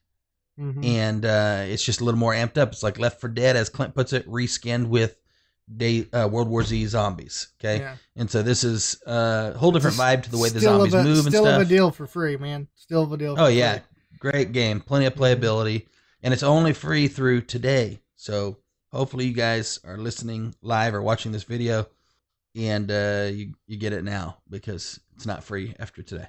Mhm. and uh, it's just a little more amped up. It's like Left 4 Dead, as Clint puts it, reskinned with day, uh, World War Z zombies. Okay, Yeah. and so this is uh, a whole different vibe to the way the still zombies a, move and still stuff. of a deal for free, man. Still of a deal. Oh yeah, free. great game, plenty of Mm-hmm. playability, and it's only free through today. So hopefully you guys are listening live or watching this video, and uh, you you get it now because it's not free after today.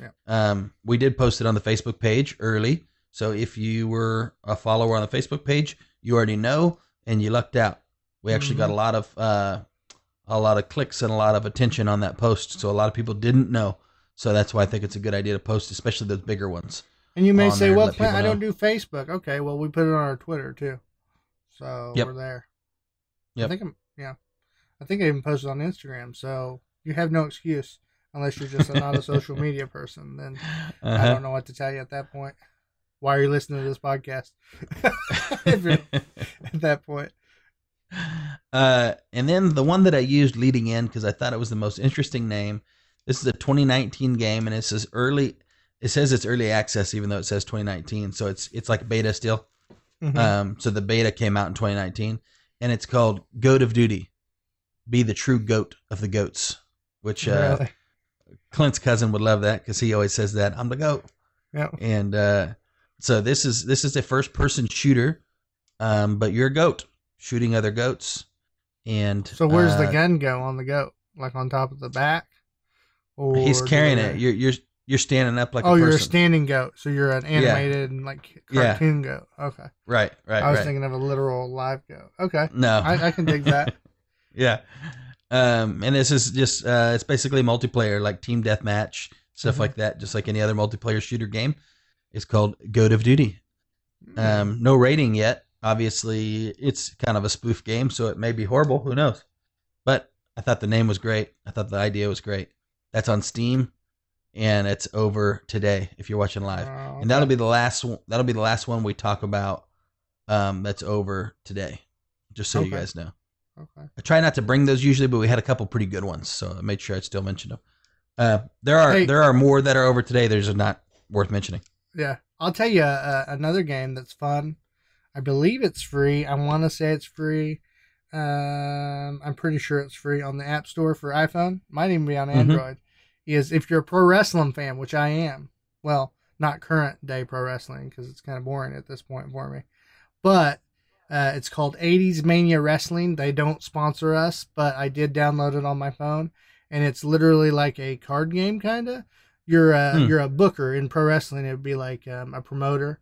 Yeah. Um, we did post it on the Facebook page early, so if you were a follower on the Facebook page, you already know, and you lucked out. We actually got a lot of uh, a lot of clicks and a lot of attention on that post, so a lot of people didn't know. So that's why I think it's a good idea to post, especially those bigger ones. And you may say, "Well, Clint, I don't do Facebook." Okay, well, we put it on our Twitter too, so Yep. we're there. Yep. I think I'm. Yeah, I think I even posted on Instagram. So you have no excuse unless you're just not a social media person. Then I Uh-huh. don't know what to tell you at that point. Why are you listening to this podcast? At that point, uh, and then the one that I used leading in because I thought it was the most interesting name. This is a 2019 game, and it says early. It says it's early access, even though it says 2019. So it's it's like beta still. Mhm. Um, so the beta came out in 2019, and it's called Goat of Duty. Be the true goat of the goats, which uh, Really? Clint's cousin would love that because he always says that I'm the goat. yeah. and uh, so this is this is a first person shooter, um, but you're a goat shooting other goats, and So where's the uh, gun go on the goat? Like on top of the back? Or He's carrying it. You're you're you're standing up like oh, a you're a standing goat, so you're an animated and like Yeah. cartoon goat. Okay, right, right, I was right. thinking of a literal live goat. Okay, no, I, I can dig that. yeah, um, and this is just uh, it's basically multiplayer, like team deathmatch stuff Mhm. like that, just like any other multiplayer shooter game. It's called Goat of Duty. Mm-hmm. Um, no rating yet. Obviously, it's kind of a spoof game, so it may be horrible. Who knows? But I thought the name was great. I thought the idea was great. That's on Steam, and it's over today if you're watching live. Oh, And that'll be the last. one- That'll be the last one we talk about. Um, that's over today. Just so you guys know. okay. I try not to bring those usually, but we had a couple pretty good ones, so I made sure I still mentioned them. Uh, there are Hey. there are more that are over today. There's not worth mentioning. Yeah, I'll tell you uh, another game that's fun. I believe it's free. I want to say it's free. Um, I'm pretty sure it's free on the App Store for iPhone. Might even be on Mhm. Android. Is if you're a pro wrestling fan, which I am. Well, not current day pro wrestling because it's kind of boring at this point for me. But uh, it's called 80s Mania Wrestling. They don't sponsor us, but I did download it on my phone, and it's literally like a card game kind of. You're a Hmm. you're a booker in pro wrestling. It would be like um, a promoter.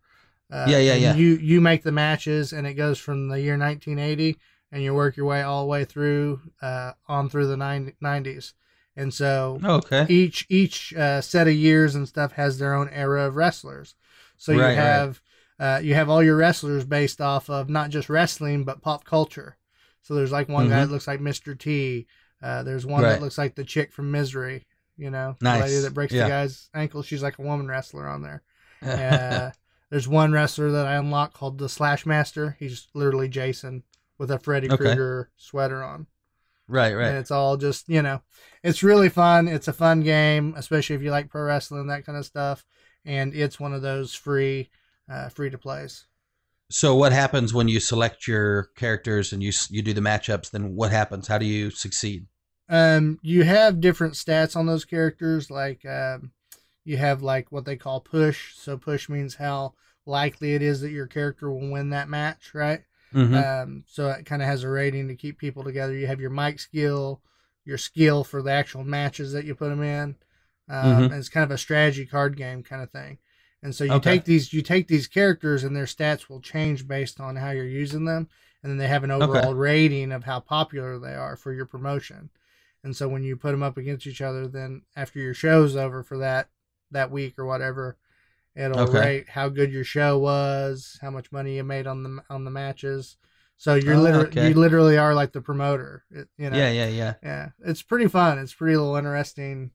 Uh, Yeah, yeah, yeah. You you make the matches, and it goes from the year 1980, and you work your way all the way through uh, on through the 90, 90s. And so Oh, okay. each each uh, set of years and stuff has their own era of wrestlers. So you Right, right. have uh, you have all your wrestlers based off of not just wrestling but pop culture. So there's like one guy Mhm. that looks like Mr. T. Uh, there's one Right. that looks like the chick from Misery. You know, the lady that breaks Yeah. the guy's ankle. She's like a woman wrestler on there. There's one wrestler that I unlocked called the Slash Master. He's literally Jason with a Freddy Okay. Krueger sweater on. right, right. And it's all just, you know, it's really fun. It's a fun game, especially if you like pro wrestling, that kind of stuff. And it's one of those free, uh, free to plays. So what happens when you select your characters and you you do the matchups? Then what happens? How do you succeed? Um, you have different stats on those characters. Like, um, you have like what they call push. So push means how likely it is that your character will win that match, right? Mm-hmm. Um, so it kind of has a rating to keep people together. You have your mic skill, your skill for the actual matches that you put them in. Um, Mhm. and it's kind of a strategy card game kind of thing. And so you Okay. take these, you take these characters, and their stats will change based on how you're using them, and then they have an Okay. overall rating of how popular they are for your promotion. And so when you put them up against each other, then after your show's over for that that week or whatever, it'll Okay. rate how good your show was, how much money you made on the on the matches. So you're Oh, literally okay. you literally are like the promoter. It, you know, yeah, yeah, yeah. yeah. It's pretty fun. It's pretty little interesting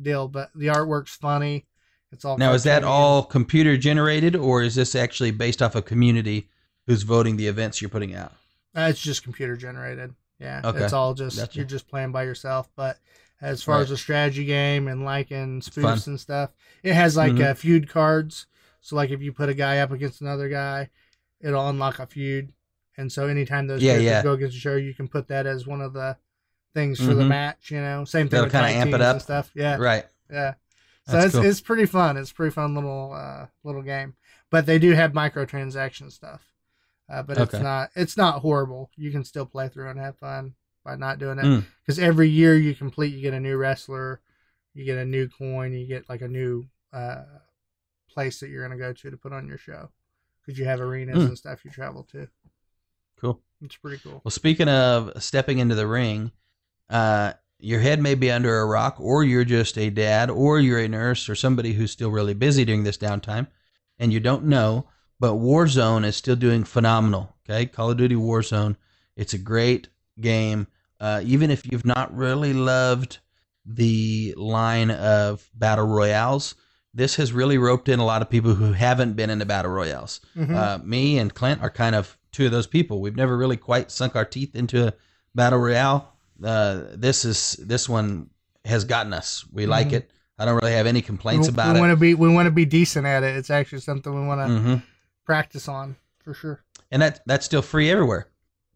deal, but the artwork's funny. It's all Now, is that all computer generated, or is this actually based off a community who's voting the events you're putting out? Uh, it's just computer generated. Yeah, Okay. it's all just Gotcha. you're just playing by yourself. But as far Right. as a strategy game and liking spoofs fun. and stuff, it has like Mhm. uh, feud cards. So like if you put a guy up against another guy, it'll unlock a feud. And so anytime those Yeah, characters yeah. go against each other, you can put that as one of the things for the Mhm. match. You know, same thing That'll with kinda tag amp it up. and stuff. Yeah, Right. yeah. So That's it's cool. it's pretty fun. It's a pretty fun little uh, little game. But they do have microtransaction stuff. Uh, but it's not it's not horrible. You can still play through and have fun by not doing it. Mm. Because every year you complete, you get a new wrestler, you get a new coin, you get like a new uh, place that you're gonna go to to put on your show. Because you have arenas Mm. and stuff you travel to. Cool. It's pretty cool. Well, speaking of stepping into the ring, uh, your head may be under a rock, or you're just a dad, or you're a nurse, or somebody who's still really busy during this downtime, and you don't know. But Warzone is still doing phenomenal. Okay, Call of Duty Warzone. It's a great game. Uh, even if you've not really loved the line of battle royales, this has really roped in a lot of people who haven't been into battle royales. Mhm. Uh, me and Clint are kind of two of those people. We've never really quite sunk our teeth into a battle royale. Uh, this is this one has gotten us. We like Mhm. it. I don't really have any complaints we, about we it. want to be we want to be decent at it. It's actually something we want to hmm practice on for sure. and that that's still free everywhere.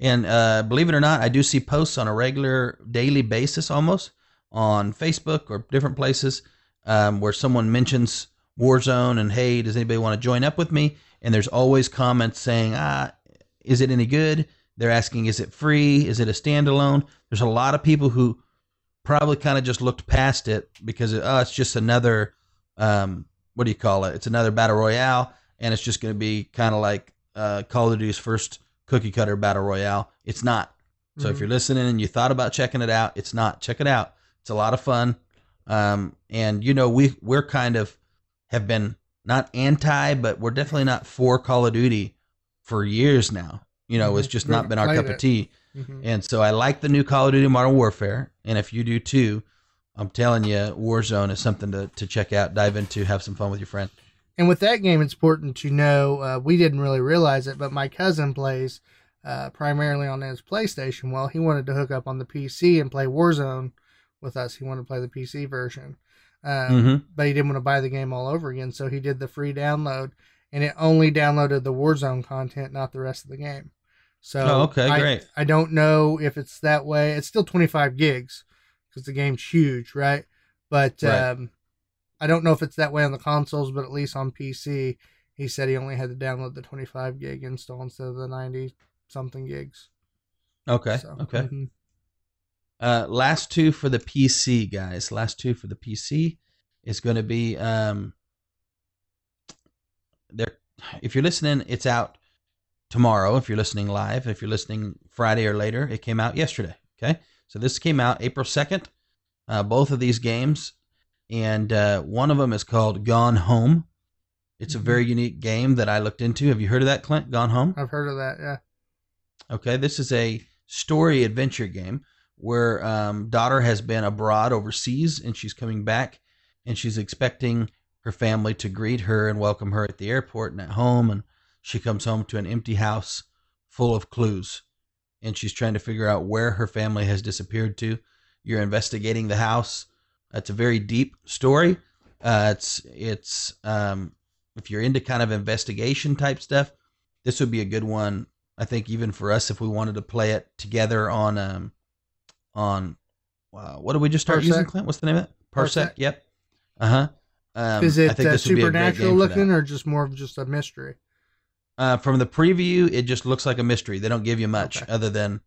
And uh, believe it or not, I do see posts on a regular daily basis, almost on Facebook or different places, um, where someone mentions Warzone and hey, does anybody want to join up with me? And there's always comments saying, ah, is it any good? They're asking, is it free? Is it a standalone? There's a lot of people who probably kind of just looked past it because oh, it's just another um, what do you call it? It's another battle royale, and it's just going to be kind of like uh, Call of Duty's first cookie cutter battle royale. It's not. So if Mhm. you're listening and you thought about checking it out, it's not. Check it out. It's a lot of fun. Um, and you know we we're kind of have been not anti, but we're definitely not for Call of Duty for years now. You know, it's Mhm. just We not been our cup of it. tea. Mhm. And so I like the new Call of Duty Modern Warfare. And if you do too, I'm telling you, Warzone is something to, to check out, dive into, have some fun with your friend. And with that game, it's important to know uh, we didn't really realize it, but my cousin plays uh, primarily on his PlayStation. Well, he wanted to hook up on the PC and play Warzone with us. He wanted to play the PC version, um, Mhm. but he didn't want to buy the game all over again. So he did the free download, and it only downloaded the Warzone content, not the rest of the game. So Oh, okay, I, great. I don't know if it's that way. It's still 25 gigs because the game's huge, right? But Right. um, I don't know if it's that way on the consoles, but at least on PC, he said he only had to download the 25 gig install instead of the 90 something gigs. Okay. So, okay. mhm. Uh, last two for the PC, guys. Last two for the PC is going to be um, there. If you're listening, it's out tomorrow. If you're listening live, if you're listening Friday or later, it came out yesterday. Okay, so this came out April second. Uh, both of these games, and uh, one of them is called Gone Home. It's a very unique game that I looked into. Have you heard of that, Clint? Gone Home. I've heard of that. Yeah. Okay, this is a story adventure game where um, daughter has been abroad overseas and she's coming back and she's expecting her family to greet her and welcome her at the airport and at home and she comes home to an empty house full of clues and she's trying to figure out where her family has disappeared to. You're investigating the house. It's a very deep story. Uh, it's it's um, if you're into kind of investigation type stuff, this would be a good one. I think even for us if we wanted to play it together on um on uh, what did we just start Parsec. using, Clint? What's the name of it? Parsec. Parsec. Yep. Uh huh. Um, Is I it think uh, this would a supernatural game for that. looking or just more of just a mystery? Uh, from the preview, it just looks like a mystery. They don't give you much Okay. other than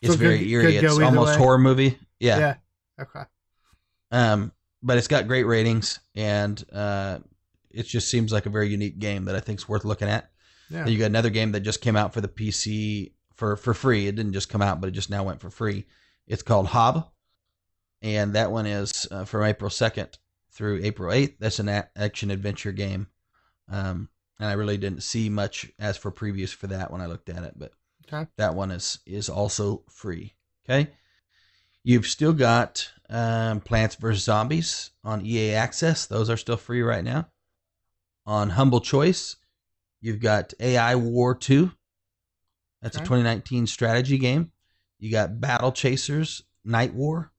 it's it very could- eerie. could It's almost way. horror movie. Yeah. Okay. Um, but it's got great ratings, and uh, it just seems like a very unique game that I think is worth looking at. Yeah. You got another game that just came out for the PC for for free. It didn't just come out, but it just now went for free. It's called Hob, and that one is uh, from April second through April eighth. That's an action adventure game, um, and I really didn't see much as for previews for that when I looked at it, but Okay. that one is is also free. Okay, you've still got um, Plants vs Zombies on EA Access. Those are still free right now. On Humble Choice, you've got AI War Two. That's a 2019 strategy game. You got Battle Chasers Night War.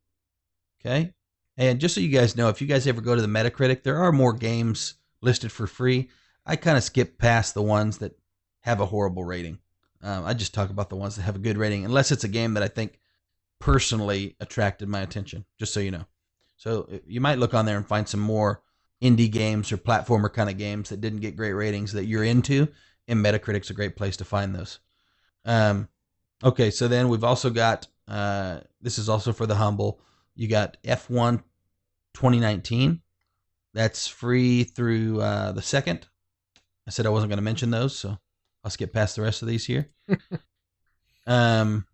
Okay. And just so you guys know, if you guys ever go to the Metacritic, there are more games listed for free. I kind of skip past the ones that have a horrible rating. Um, I just talk about the ones that have a good rating, unless it's a game that I think personally attracted my attention, just so you know. So uh, you might look on there and find some more indie games or platformer kind of games that didn't get great ratings that you're into, and Metacritic's a great place to find those. Um, okay, so then we've also got uh, this is also for the humble. You got F1 2019. That's free through uh, the second. I said I wasn't going to mention those, so I'll skip past the rest of these here. um,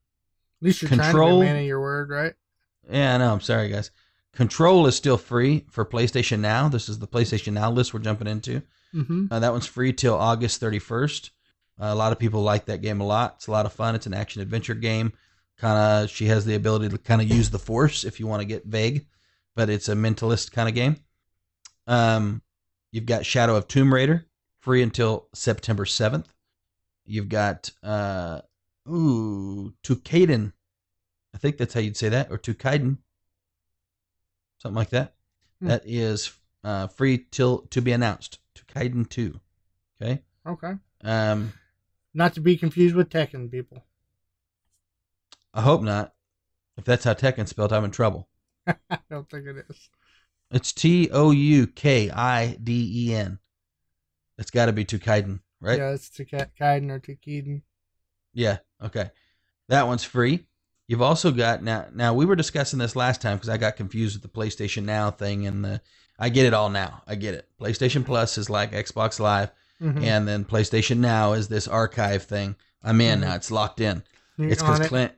At least you're Control- trying to man of your word, right? yeah, I know. I'm sorry, guys. Control is still free for PlayStation Now. This is the PlayStation Now list we're jumping into. Mm-hmm. Uh, that one's free till August 31st. Uh, a lot of people like that game a lot. It's a lot of fun. It's an action adventure game. Kind of, she has the ability to kind of use the force if you want to get vague, but it's a mentalist kind of game. Um, you've got Shadow of Tomb Raider free until September 7th. You've got uh, ooh Tukaiden. I think that's how you'd say that, or Tukaiden, something like that. Hmm. That is uh, free till to be announced. Tukaiden two. Okay. Okay. Um, Not to be confused with Tekken, people. I hope not. If that's how Tekken's spelled, I'm in trouble. I don't think it is. It's T O U K I D E N. It's got to be Tukaiden, right? Yeah, it's Kaiden or Tukiden. Yeah. Okay. That one's free. You've also got now. Now we were discussing this last time because I got confused with the PlayStation Now thing and the. I get it all now. I get it. PlayStation Plus is like Xbox Live, Mhm. and then PlayStation Now is this archive thing. I'm in now. It's locked in. You're It's because it. Clint,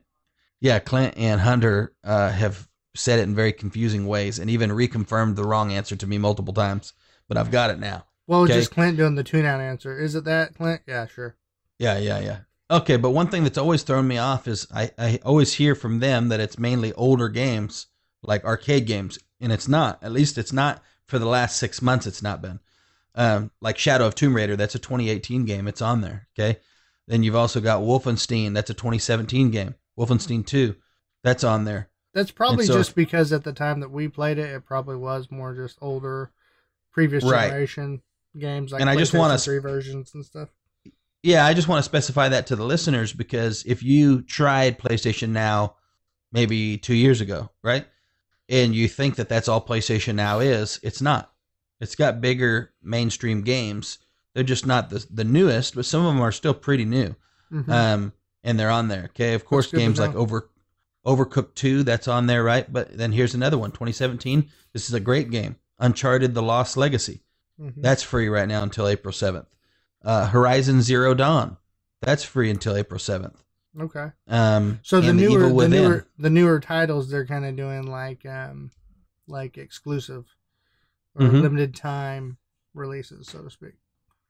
yeah, Clint and Hunter uh, have said it in very confusing ways, and even reconfirmed the wrong answer to me multiple times. But I've got it now. Well, okay. just Clint doing the tune out answer. Is it that, Clint? Yeah, sure. Yeah, yeah, yeah. Okay, but one thing that's always thrown me off is I, I always hear from them that it's mainly older games, like arcade games, and it's not. At least it's not for the last six months. It's not been. Um, like Shadow of Tomb Raider, that's a 2018 game. It's on there. Okay. Then you've also got Wolfenstein. That's a 2017 game. Wolfenstein 2, that's on there. That's probably so just because at the time that we played it, it probably was more just older, previous Right. generation games like And I just PlayStation s- 3 versions and stuff. Yeah, I just want to specify that to the listeners because if you tried PlayStation Now maybe two years ago, right? And you think that that's all PlayStation Now is, it's not. It's got bigger mainstream games. They're just not the, the newest, but some of them are still pretty new. Mhm. Um, and they're on there. Okay. Of course, games like. Over Overcooked 2, that's on there, right? But then here's another one 2017. This is a great game Uncharted The Lost Legacy. Mhm. That's free right now until April 7th. Uh, Horizon Zero Dawn. That's free until April 7th. okay. Um, So the newer, Evil the newer, the newer titles, they're kind of doing like, um, like exclusive or Mhm. limited time releases, so to speak.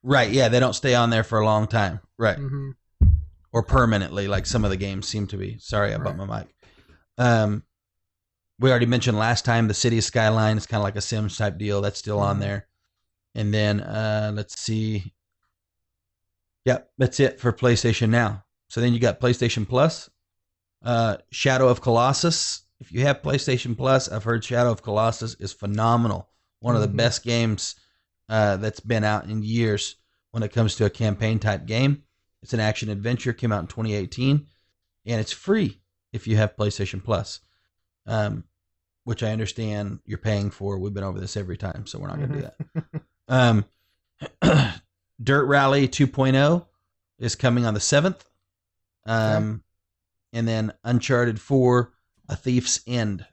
Right. Yeah. They don't stay on there for a long time. Right. hmm Or permanently, like some of the games seem to be. Sorry, I bumped Right. my mic. Um, we already mentioned last time the City Skyline is kind of like a Sims type deal. That's still on Mhm. there. And then uh, let's see. Yep, that's it for PlayStation Now. So then you got PlayStation Plus, uh, Shadow of Colossus. If you have PlayStation Plus, I've heard Shadow of Colossus is phenomenal. One of the best games uh, that's been out in years when it comes to a campaign type game. It's an action adventure. Came out in 2018, and it's free if you have PlayStation Plus, um, which I understand you're paying for. We've been over this every time, so we're not going to do that. Um, Dirt Rally 2.0 is coming on the 7th. Um, And then Uncharted 4, A Thief's End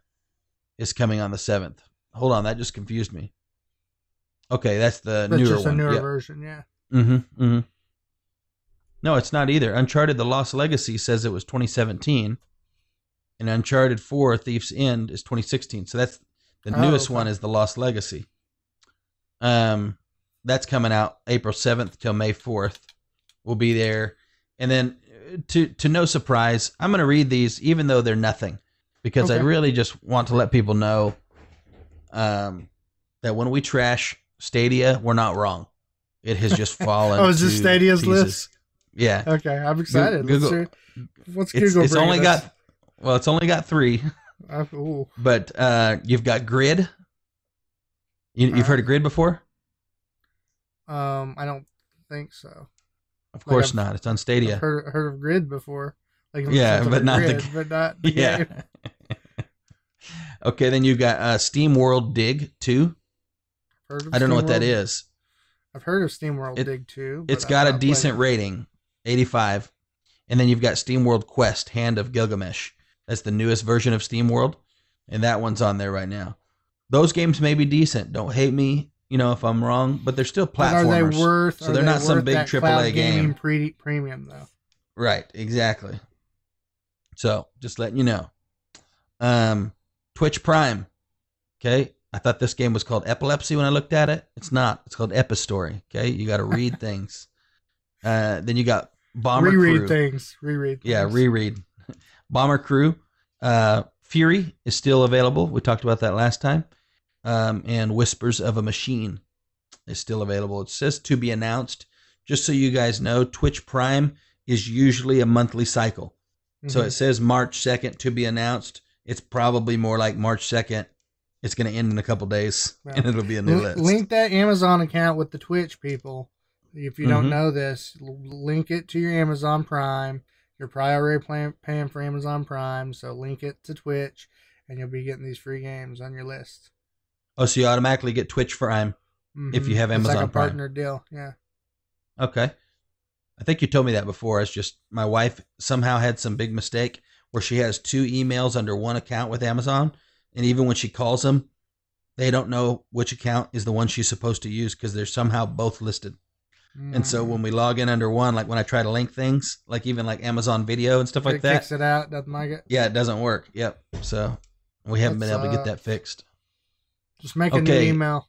is coming on the 7th. Hold on, that just confused me. Okay, that's the That's newer just a newer Yep. version, yeah. Mm-hmm, mm-hmm. No, it's not either. Uncharted: The Lost Legacy says it was 2017, and Uncharted 4: Thief's End is 2016. So that's the Oh, newest okay. one is The Lost Legacy. Um, that's coming out April 7th till May 4th. We'll be there, and then uh, to to no surprise, I'm going to read these even though they're nothing, because I really just want to let people know, um, that when we trash Stadia, we're not wrong. It has just fallen. Oh, is this Stadia's pieces. list? Yeah, Okay, I'm excited. Google- Let's, what's it's, Google it's only us? got well, it's only got three, Uh, but uh, you've got Grid. You, you've heard of Grid before? Um, I don't think so. Of Like course I've- not. It's on I've Stadia. heard heard of Grid before. Like Yeah, but not the Grid, g- but not the Yeah. game. okay, then you've got uh, Steam World Dig Two. Heard of I don't know what that SteamWorld? is. I've heard of SteamWorld It- Dig too. It's got a decent rating, 85. And then you've got Steam World Quest, Hand of Gilgamesh. That's the newest version of Steam World, and that one's on there right now. Those games may be decent. Don't hate me, you know, if I'm wrong, but they're still But are platformers. they worth? so they're they not some big AAA game. pre- premium though. Right, exactly. So just letting you know. Um, Twitch Prime. Okay, I thought this game was called Epilepsy when I looked at it. It's not. It's called Epistory. Okay, you got to read things. Uh, then you got Bomber Crew. reread Crew. things. Reread. Yeah, things. reread. Bomber Crew. Uh, Fury is still available. We talked about that last time. Um, and Whispers of a Machine is still available. It says to be announced. Just so you guys know, Twitch Prime is usually a monthly cycle. So Mhm. it says March 2nd to be announced. It's probably more like March 2nd. It's going to end in a couple days and it'll be a new Link- list. Link that Amazon account with the Twitch people. If you don't know this, link it to your Amazon Prime. You're probably already playing, paying for Amazon Prime, so link it to Twitch, and you'll be getting these free games on your list. Oh, so you automatically get Twitch Prime. If you have it's like Amazon a Prime. partner deal. Yeah. Okay. I think you told me that before. It's just my wife somehow had some big mistake where she has two emails under one account with Amazon. And even when she calls them, they don't know which account is the one she's supposed to use because they're somehow both listed. And so Mhm. when we log in under one, like when I try to link things, like even like Amazon Video and stuff like Fi- that, fix it out, doesn't like it. yeah, it doesn't work. Yep. So we haven't been able to get uh, that fixed. Just make a new email.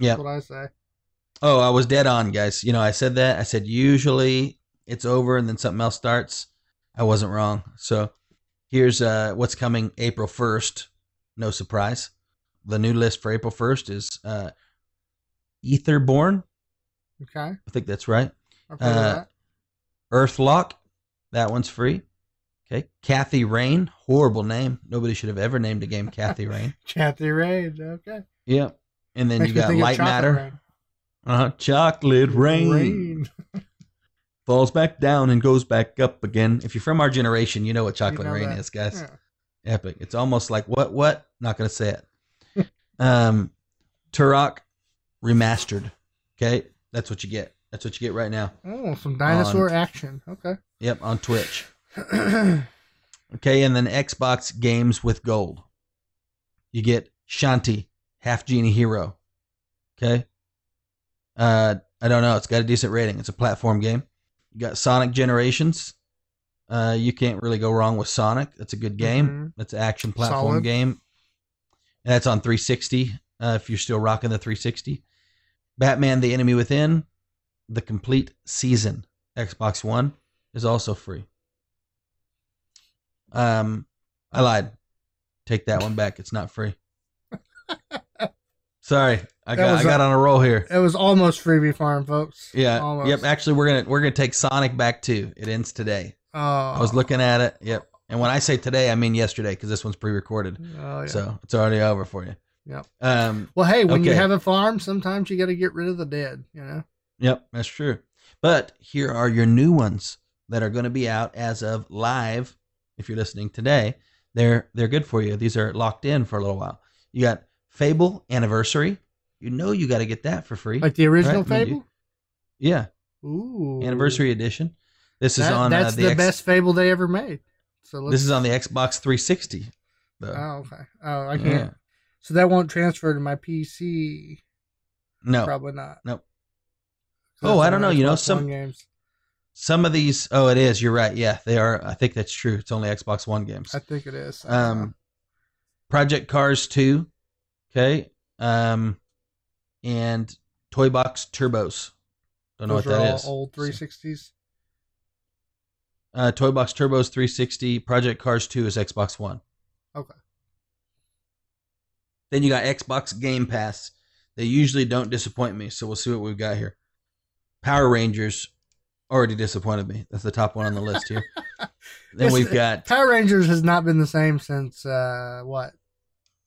Yeah. What I say. Oh, I was dead on, guys. You know, I said that. I said usually it's over and then something else starts. I wasn't wrong. So here's uh, what's coming April 1st. No surprise. The new list for April 1st is uh, Etherborn. Okay. I think that's right. I've heard Uh, that. Earthlock. That one's free. Okay. Kathy Rain. Horrible name. Nobody should have ever named a game Kathy Rain. Kathy Rain. Okay. Yep. And then Makes you got Light Matter. Uh-huh. Chocolate rain. Rain. falls back down and goes back up again. If you're from our generation, you know what chocolate know rain that. is, guys. Yeah. Epic. It's almost like what what? Not gonna say it. um Turok remastered. Okay? That's what you get. That's what you get right now. Oh, some dinosaur action. Okay. Yep, on Twitch. Okay, and then Xbox games with gold. You get Shantae, Half Genie Hero. Okay. Uh I don't know. It's got a decent rating. It's a platform game. You got Sonic Generations. Uh, you can't really go wrong with Sonic. That's a good game. Mhm. That's an action platform Solid. game. And that's on 360. Uh, if you're still rocking the 360. Batman: The Enemy Within, the complete season, Xbox One, is also free. Um, I lied. Take that one back. It's not free. Sorry, I got I got on a roll here. it was almost freebie farm, folks. Yeah. Almost. Yep. Actually, we're gonna we're gonna take Sonic back too. It ends today. Oh, I was looking at it. Yep. And when I say today, I mean yesterday because this one's pre-recorded, Oh, yeah. so it's already over for you. Yep. Um. Well, hey, when you have a farm, sometimes you got to get rid of the dead. You know. Yep. That's true. But here are your new ones that are going to be out as of live. If you're listening today, they're they're good for you. These are locked in for a little while. You got Fable Anniversary. You know you got to get that for free. Like the original Right. Fable? yeah, Ooh. Anniversary Edition. This is That- on That's uh, the, the, X- best Fable they ever made. So This is on the Xbox 360. though. Oh, okay. Oh, I can't. Yeah. So that won't transfer to my PC. No, Probably not. Nope. Oh, I don't know. You know, some- games. Some of these. Oh, it is. You're right. Yeah, they are. I think that's true. It's only Xbox One games. I think it is. Know. Um, Project Cars 2. Okay. Um, and Toy Box Turbos. Don't know Those what are all is. Old 360s. Uh, Toy Box Turbos 360. Project Cars 2 is Xbox One. Okay. Then you got Xbox Game Pass. They usually don't disappoint me, so we'll see what we've got here. Power Rangers already disappointed me. That's the top one on the list here. then we've got Power Rangers has not been the same since uh what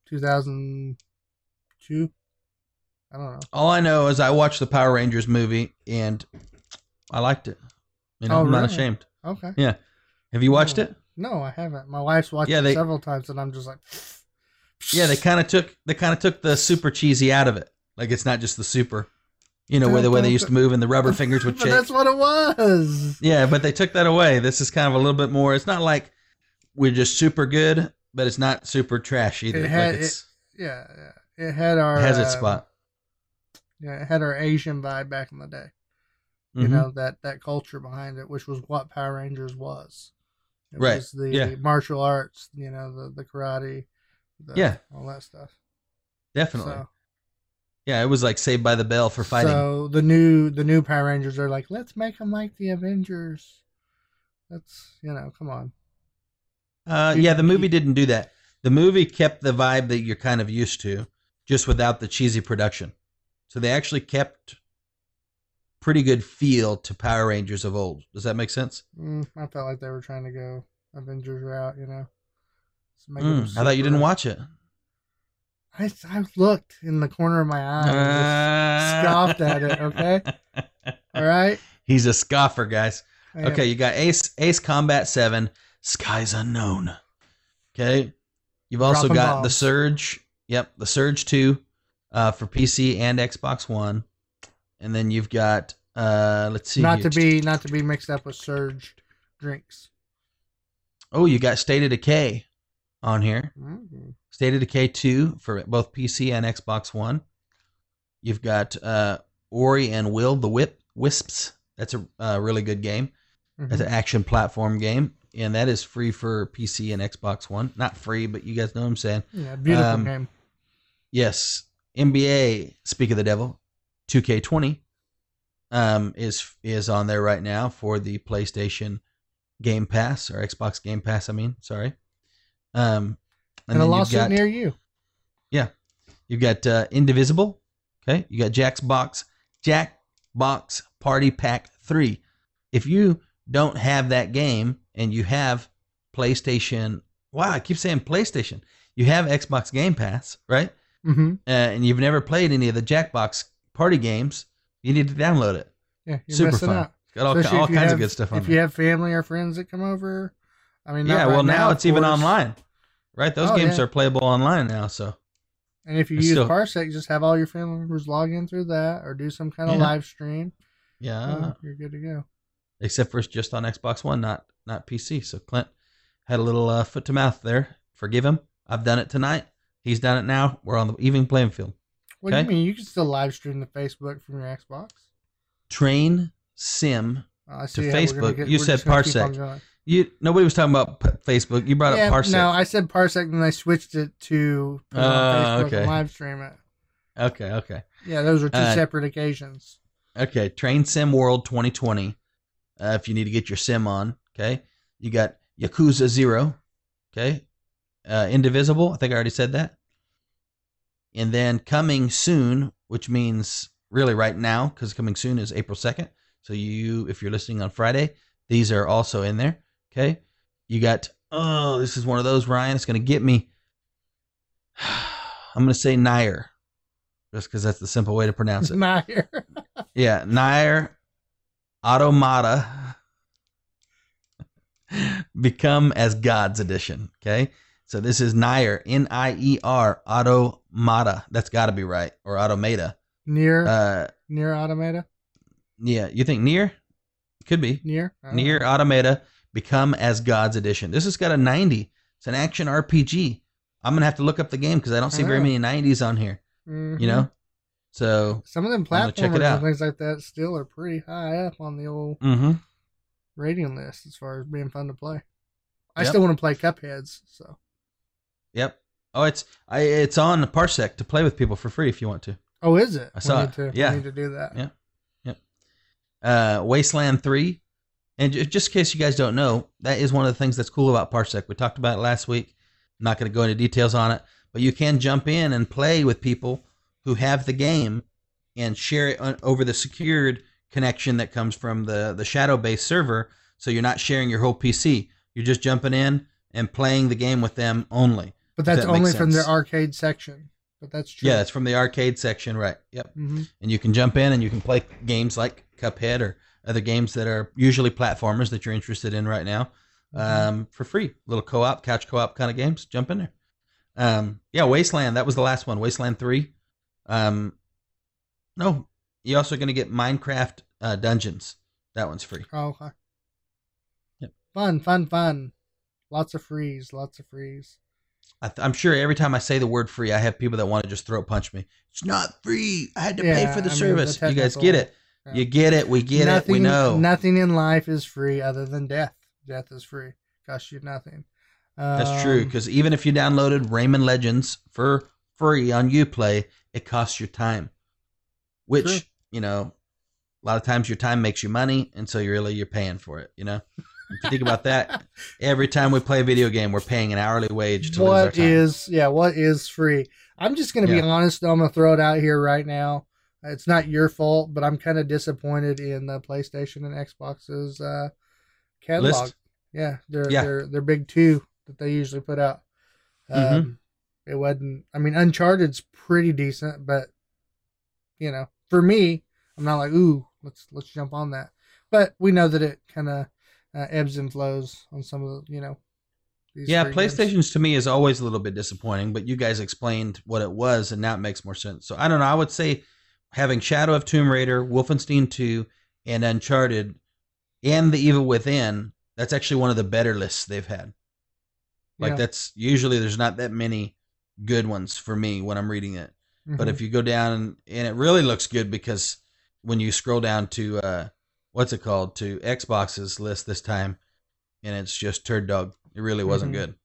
2002. I don't know. all I know is I watched the Power Rangers movie and I liked it. You know, Oh, I'm not really? ashamed. Okay. Yeah. Have you watched Oh. it? No, I haven't. My wife's watched Yeah, it several times, and I'm just like, Yeah, they kind of took they kind of took the super cheesy out of it. Like it's not just the super, you know, where the way they used to move and the rubber fingers would shake. that's what it was. Yeah, but they took that away. This is kind of a little bit more. It's not like we're just super good, but it's not super trash either. It had- like it's, Yeah, yeah. It had our it has its uh, spot. Yeah, it had our Asian vibe back in the day. You Mhm. know that that culture behind it, which was what Power Rangers was. It Right, Was the yeah. martial arts, you know, the the karate, the, Yeah. all that stuff. definitely. So, yeah, it was like Saved by the Bell for fighting. So the new the new Power Rangers are like, let's make them like the Avengers. That's you know, come on. uh, yeah, the movie didn't do that. The movie kept the vibe that you're kind of used to, just without the cheesy production. So they actually kept pretty good feel to Power Rangers of old. Does that make sense? Mm, I felt like they were trying to go Avengers route, you know. Mm, I thought you didn't watch it. I, I looked in the corner of my eye. and just scoffed at it, okay? All right. He's a scoffer, guys. Okay, you got Ace Ace Combat 7, Skies Unknown. Okay. You've also got the. Surge. Yep, the Surge 2 uh, for PC and Xbox One. And then you've got uh let's see. not here. to be not to be mixed up with Surge drinks. Oh, you got State of Decay on here. Mm. State of Decay 2 for both PC and Xbox One. You've got uh Ori and Will the Whip Wisps. That's a uh, really good game. Mhm. It's an action platform game, and that is free for PC and Xbox One. Not free, but you guys know what I'm saying. Yeah, beautiful um, game. Yes, NBA. Speak of the devil, 2K20 um, is is on there right now for the PlayStation Game Pass or Xbox Game Pass. I mean, sorry. Um, And, a then lawsuit got near you. Yeah, you've got uh, Indivisible. Okay, you got Jack's Box Jack Box Party Pack Three. If you don't have that game and you have PlayStation, wow, I keep saying PlayStation. You have Xbox Game Pass, right? Mm-hmm. uh, and you've never played any of the Jackbox party games, you need to download it. Yeah, you're Super fun. out. Got all, Especially all kinds have- of good stuff on If there. you have family or friends that come over, I mean, yeah, right well now, of it's even course. online, right? Those Oh, games yeah. are playable online now. So And if you It's use still- Parsec, just have all your family members log in through that, or do some kind of Yeah. live stream. yeah, you're good to go. except for it's just on Xbox One, not not PC. So Clint had a little uh, foot to mouth there. Forgive him. I've done it tonight. He's done it now. We're on the even playing field. What do you mean? You can still live stream the Facebook from your Xbox. Train Sim. See To how we're gonna Facebook. get- You said just gonna keep on Parsec. You nobody was talking about Facebook. You brought Yeah, up Parsec. no, I said Parsec, and I switched it to on Oh, Facebook okay. and live stream it. okay, okay. Yeah, those are two Uh, separate occasions. Okay, Train Sim World 2020. Uh, if you need to get your sim on, okay. You got Yakuza Zero, okay. Uh, Indivisible. I think I already said that. And then coming soon, which means really right now, because coming soon is April 2nd. So you, if you're listening on Friday, these are also in there. Okay. You got, oh, this is one of those, Ryan. It's going to get me. I'm going to say Nair, just because that's the simple way to pronounce it. Not. Yeah, Nair Automata Become as Gods edition. Okay. So this is Nier, N I E R, Automata. That's got to be right. Or Automata. Near Uh, near Automata. yeah. You think near? Could be. Near Near know. Automata Become as Gods edition. This has got a 90. It's an action RPG. I'm going to have to look up the game because I don't see very Oh. many 90s on here. Mhm. You know? So, some of them gonna platformers and things like that still are pretty high up on the old mm-hmm. rating list as far as being fun to play. I Yep. still want to play Cupheads, so Yep. Oh, it's I it's on Parsec to play with people for free if you want to. oh, is it? I saw it. need to, Yeah. need to do that. Yeah. uh, Wasteland 3. And just in case you guys don't know, that is one of the things that's cool about Parsec. We talked about it last week. I'm not going to go into details on it, but you can jump in and play with people who have the game and share it on, over the secured connection that comes from the, the shadow based server. So you're not sharing your whole PC. You're just jumping in and playing the game with them only. But that's that only from the arcade section. But that's true. Yeah, that's from the arcade section, right? Yep. hmm and you can jump in and you can play games like Cuphead or other games that are usually platformers that you're interested in right now um, for free. Little co-op, couch co-op kind of games. Jump in there. Um, yeah, Wasteland. That was the last one. Wasteland Three. Um, no, you're also going to get Minecraft uh, Dungeons. That one's free. Oh, okay. Yep. Fun, fun, fun. Lots of freeze. Lots of freeze. I th- I'm sure every time I say the word free, I have people that want to just throat punch me. It's not free. I had to pay for the I mean, service. the you guys get it. Yeah. You get it. We get nothing, it. We know. Nothing in life is free other than death. Death is free. Costs you nothing. That's true. Um, Because even if you downloaded Rayman Legends for free on UPlay, it costs your time. Which, True. you know, a lot of times your time makes you money, and so you're really you're paying for it, you know? If you think about that, every time we play a video game, we're paying an hourly wage to lose our time. is yeah what is free i'm just gonna be honest though i'm gonna throw it out here right now it's not your fault but i'm kind of disappointed in the playstation and xbox's uh catalog List? yeah they're Yeah. they're they're big two that they usually put out um Mhm. it wasn't i mean uncharted's pretty decent but you know for me i'm not like ooh let's let's jump on that but we know that it kind of uh, ebbs and flows on some of the you know these Yeah, free games. PlayStation's to me is always a little bit disappointing, but you guys explained what it was, and now it makes more sense. So I don't know. I would say having Shadow of Tomb Raider, Wolfenstein 2, and Uncharted, and The Evil Within, that's actually one of the better lists they've had. Like Yeah. that's usually there's not that many good ones for me when I'm reading it. But Mhm. if you go down and, and it really looks good because when you scroll down to uh what's it called to Xbox's list this time, and it's just turd dog. It really wasn't Mhm. good.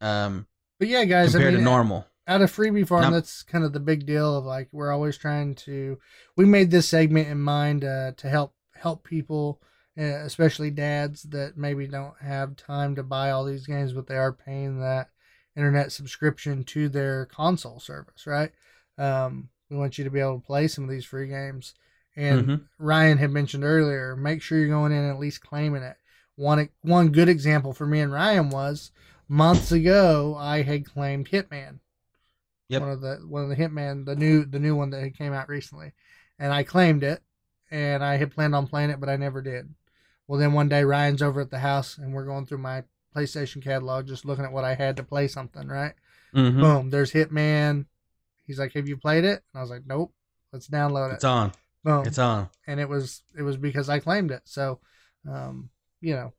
Um, But yeah, guys, compared I mean, to normal. Out of freebie farm, that's kind of the big deal of like we're always trying to. We made this segment in mind uh, to help help people, uh, especially dads that maybe don't have time to buy all these games, but they are paying that internet subscription to their console service, right? Um, we want you to be able to play some of these free games. And Mhm. Ryan had mentioned earlier, make sure you're going in and at least claiming it. One one good example for me and Ryan was months ago I had claimed Hitman. Yep. One of the one of the Hitman, the new the new one that had came out recently. And I claimed it and I had planned on playing it, but I never did. Well then one day Ryan's over at the house and we're going through my PlayStation catalog just looking at what I had to play something, right? Mhm. Boom, there's Hitman. He's like, Have you played it? And I was like, Nope. Let's download it. It's on. Boom It's on. and it was it was because I claimed it. So, um, you know,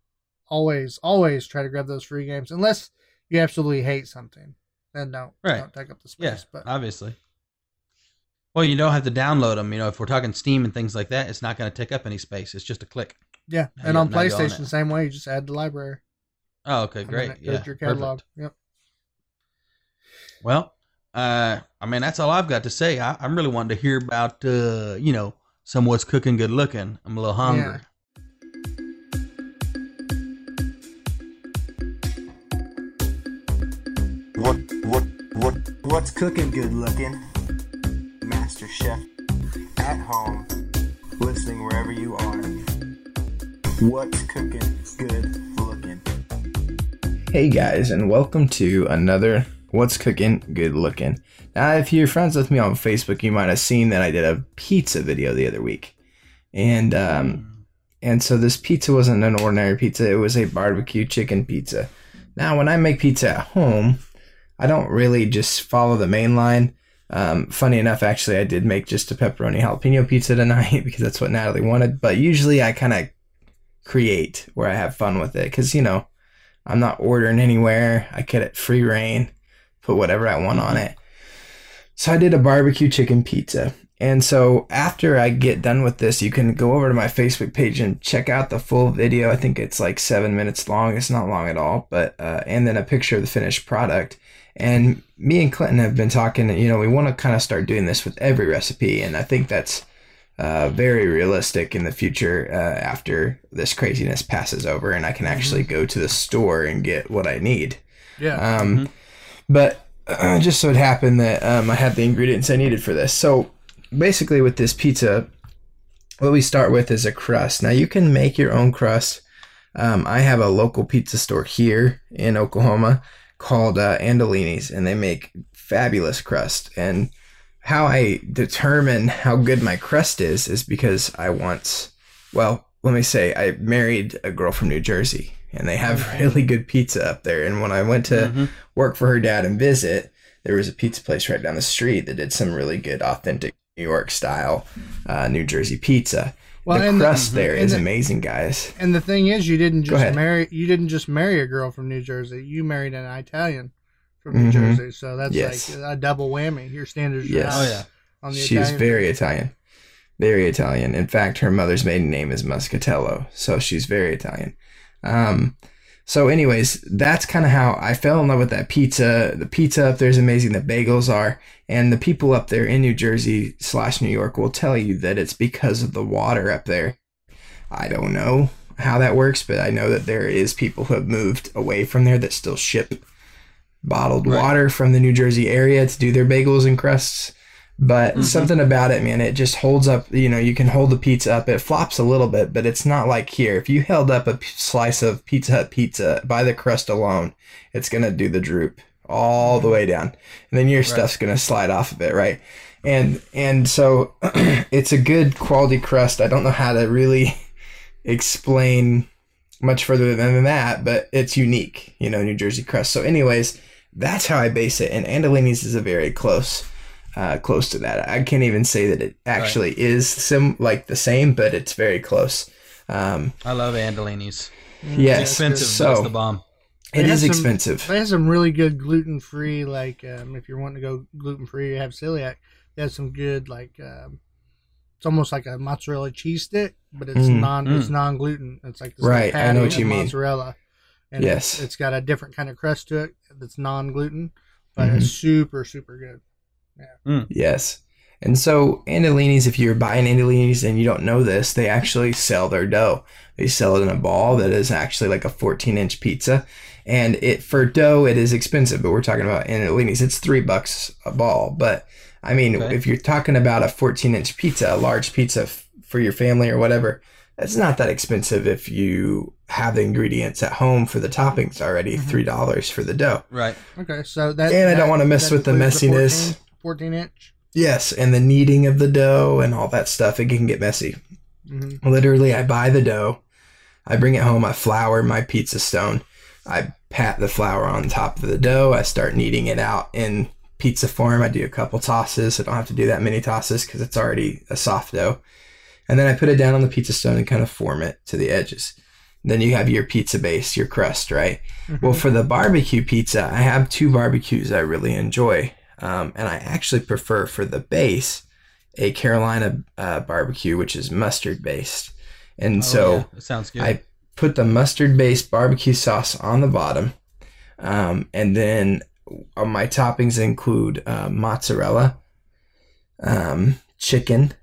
always always try to grab those free games unless you absolutely hate something. Then don't Right. don't take up the Yeah, space. but obviously. Well, you don't have to download them. You know, if we're talking Steam and things like that, it's not going to take up any space. It's just a click. yeah, Now and on now you own PlayStation, it. same way. You just add the library. Oh, okay, great. Yeah, your catalog. perfect. Yep. Well, uh, I mean, that's all I've got to say. I, I'm really wanting to hear about, uh, you know, some what's cooking good looking. I'm a little hungry. What what's cooking good looking? Master Chef at home, listening wherever you are. What's cooking good looking? Hey guys, and welcome to another What's Cooking Good Looking. Now, if you're friends with me on Facebook, you might have seen that I did a pizza video the other week. And um, and so this pizza wasn't an ordinary pizza; it was a barbecue chicken pizza. Now, when I make pizza at home, I don't really just follow the main line. Um, funny enough, actually, I did make just a pepperoni jalapeno pizza tonight because that's what Natalie wanted. But usually, I kind of create where I have fun with it because you know I'm not ordering anywhere. I get it free reign, put whatever I want on it. So I did a barbecue chicken pizza. And so after I get done with this, you can go over to my Facebook page and check out the full video. I think it's like seven minutes long. It's not long at all, but uh, and then a picture of the finished product. And me and Clinton have been talking. You know, we want to kind of start doing this with every recipe, and I think that's uh, very realistic in the future uh, after this craziness passes over, and I can actually go to the store and get what I need. Yeah. Um, But uh, just so it happened that um, I had the ingredients I needed for this. So basically, with this pizza, what we start with is a crust. Now you can make your own crust. Um, I have a local pizza store here in Oklahoma called uh, Andolini's, and they make fabulous crust. And how I determine how good my crust is is because I once, well, let me say, I married a girl from New Jersey, and they have really good pizza up there. And when I went to work for her dad and visit, there was a pizza place right down the street that did some really good, authentic New York style uh, New Jersey pizza. Well, the and the- crust there and is the- amazing, guys. And the thing is, you didn't just marry. You didn't just marry a girl from New Jersey. You married an Italian from New Mhm. Jersey. So that's Yes. like a double whammy. Your standards are Yes. high Oh yeah. on the She's Italian. very Italian. Very Italian. In fact, her mother's maiden name is Muscatello, so she's very Italian. Um, so, anyways, that's kind of how I fell in love with that pizza. The pizza up there is amazing. The bagels are, and the people up there in New Jersey slash New York will tell you that it's because of the water up there. I don't know how that works, but I know that there is people who have moved away from there that still ship bottled Right. water from the New Jersey area to do their bagels and crusts. But mm-hmm. something about it, man, it just holds up. You know, you can hold the pizza up. It flops a little bit, but it's not like here. If you held up a p- slice of Pizza Hut pizza by the crust alone, it's gonna do the droop all the mm-hmm. way down, and then your stuff's gonna slide off of it, right? And and so it's a good quality crust. I don't know how to really explain much further than that, but it's unique, you know, New Jersey crust. So, anyways, that's how I base it, and Andolini's is a very close, uh, close to that. I can't even say that it actually is sim like the same, but it's very close. Um, I love Andolini's. yes, Expensive, but it's so the bomb. it They some- expensive. They have some really good gluten free. Like um, if you're wanting to go gluten free, you have celiac. They have some good like. Um, it's almost like a mozzarella cheese stick, but it's Mm. non it's Mm. non gluten. It's like this Right, I know what you mean. Mozzarella, and Yes. it's, it's got a different kind of crust to it that's non gluten, but Mhm. it's super super good. Hmm. Yes. And so Andolini's, if you're buying Andolini's and you don't know this, they actually sell their dough. They sell it in a ball that is actually like a 14 inch pizza. And it for dough, it is expensive, but we're talking about Andolini's. It's three bucks a ball. But I mean, Okay. if you're talking about a 14 inch pizza, a large pizza f- for your family or whatever, that's not that expensive if you have the ingredients at home for the toppings already. Mm-hmm. $3 for the dough. Right. Okay, so that And I don't wanna mess with the messiness. 14, 14 inch. Yes. And the kneading of the dough and all that stuff, it can get messy. hmm Literally, I buy the dough, I bring it home, I flour my pizza stone, I pat the flour on top of the dough, I start kneading it out in pizza form. I do a couple tosses. I don't have to do that many tosses because it's already a soft dough. And then I put it down on the pizza stone and kind of form it to the edges. Then you have your pizza base, your crust, right? Well, for the barbecue pizza, I have two barbecues I really enjoy. Um, and I actually prefer for the base a Carolina uh, barbecue, which is mustard based. And Oh, so yeah. Sounds good. I put the mustard based barbecue sauce on the bottom. Um, and then uh, my toppings include uh, mozzarella, um, chicken.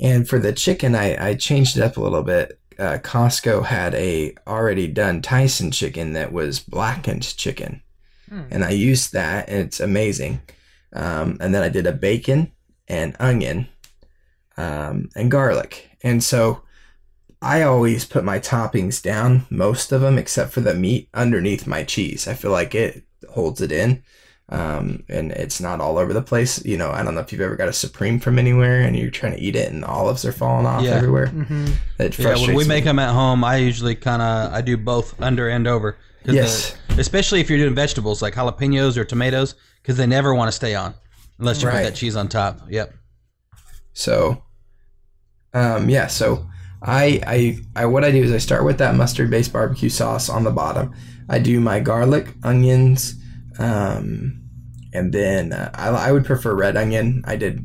And for the chicken, I, I changed it up a little bit. Uh, Costco had a already done Tyson chicken that was blackened chicken. Hmm. And I used that, and it's amazing. Um, and then I did a bacon and onion um, and garlic. And so I always put my toppings down, most of them, except for the meat underneath my cheese. I feel like it holds it in. Um, and it's not all over the place. You know, I don't know if you've ever got a supreme from anywhere and you're trying to eat it and the olives are falling off Yeah. everywhere. Mm-hmm. It Yeah, when we frustrates make me. them at home, I usually kind of I do both under and over. Yes. the- especially if you're doing vegetables like jalapenos or tomatoes, because they never want to stay on unless you Right. put that cheese on top. Yep. So, um, yeah. So I, I, I, what I do is I start with that mustard-based barbecue sauce on the bottom. I do my garlic, onions, um, and then uh, I, I would prefer red onion. I did,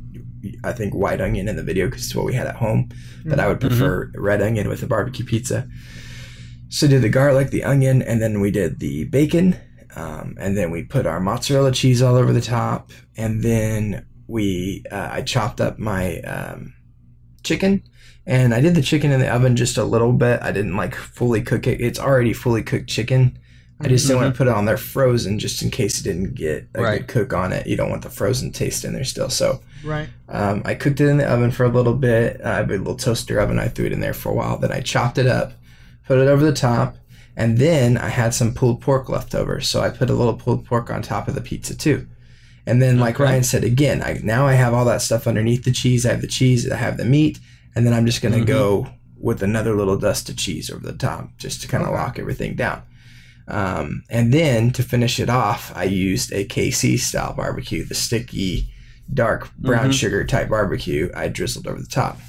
I think white onion in the video because it's what we had at home, but I would prefer red onion with a barbecue pizza. So did the garlic, the onion, and then we did the bacon, um, and then we put our mozzarella cheese all over the top, and then we uh, I chopped up my um, chicken, and I did the chicken in the oven just a little bit. I didn't like fully cook it. It's already fully cooked chicken. I just didn't want to put it on there frozen just in case it didn't get a Right. good cook on it. You don't want the frozen taste in there still. So Right. um, I cooked it in the oven for a little bit. I have a little toaster oven. I threw it in there for a while. Then I chopped it up, put it over the top, and then I had some pulled pork left over. So I put a little pulled pork on top of the pizza too. And then, like Okay. Ryan said, again, I now I have all that stuff underneath the cheese. I have the cheese, I have the meat, and then I'm just gonna Mhm. go with another little dust of cheese over the top, just to kind of Okay. lock everything down. Um, and then to finish it off, I used a KC style barbecue, the sticky, dark brown Mhm. sugar type barbecue. I drizzled over the top.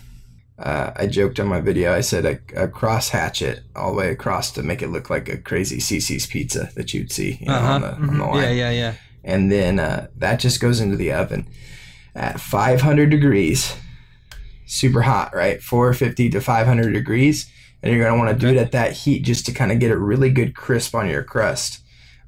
Uh, I joked on my video. I said a, a cross hatchet all the way across to make it look like a crazy CC's pizza that you'd see you know, Uh-huh. on, the, on the line Yeah, yeah, yeah. and then uh, that just goes into the oven at 500 degrees super hot right 450 to 500 degrees and you're going to want to do it at that heat just to kind of get a really good crisp on your crust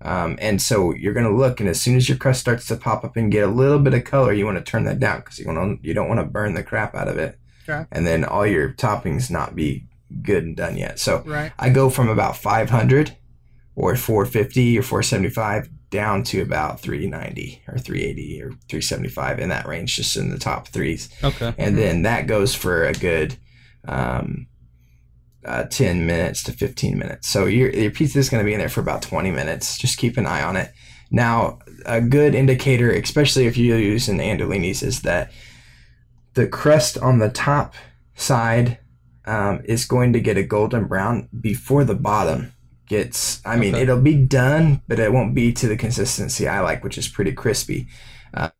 um, and so you're going to look and as soon as your crust starts to pop up and get a little bit of color you want to turn that down because you want you don't want to burn the crap out of it Okay. and then all your toppings not be good and done yet so Right. I go from about 500 or 450 or 475 down to about 390 or 380 or 375 in that range, just in the top threes. Okay. And then that goes for a good um, uh, 10 minutes to 15 minutes. So your, your pizza is going to be in there for about 20 minutes. Just keep an eye on it. Now, a good indicator, especially if you use an Andolini's, is that the crust on the top side um, is going to get a golden brown before the bottom gets. I mean, Okay. it'll be done, but it won't be to the consistency I like, which is pretty crispy. Uh,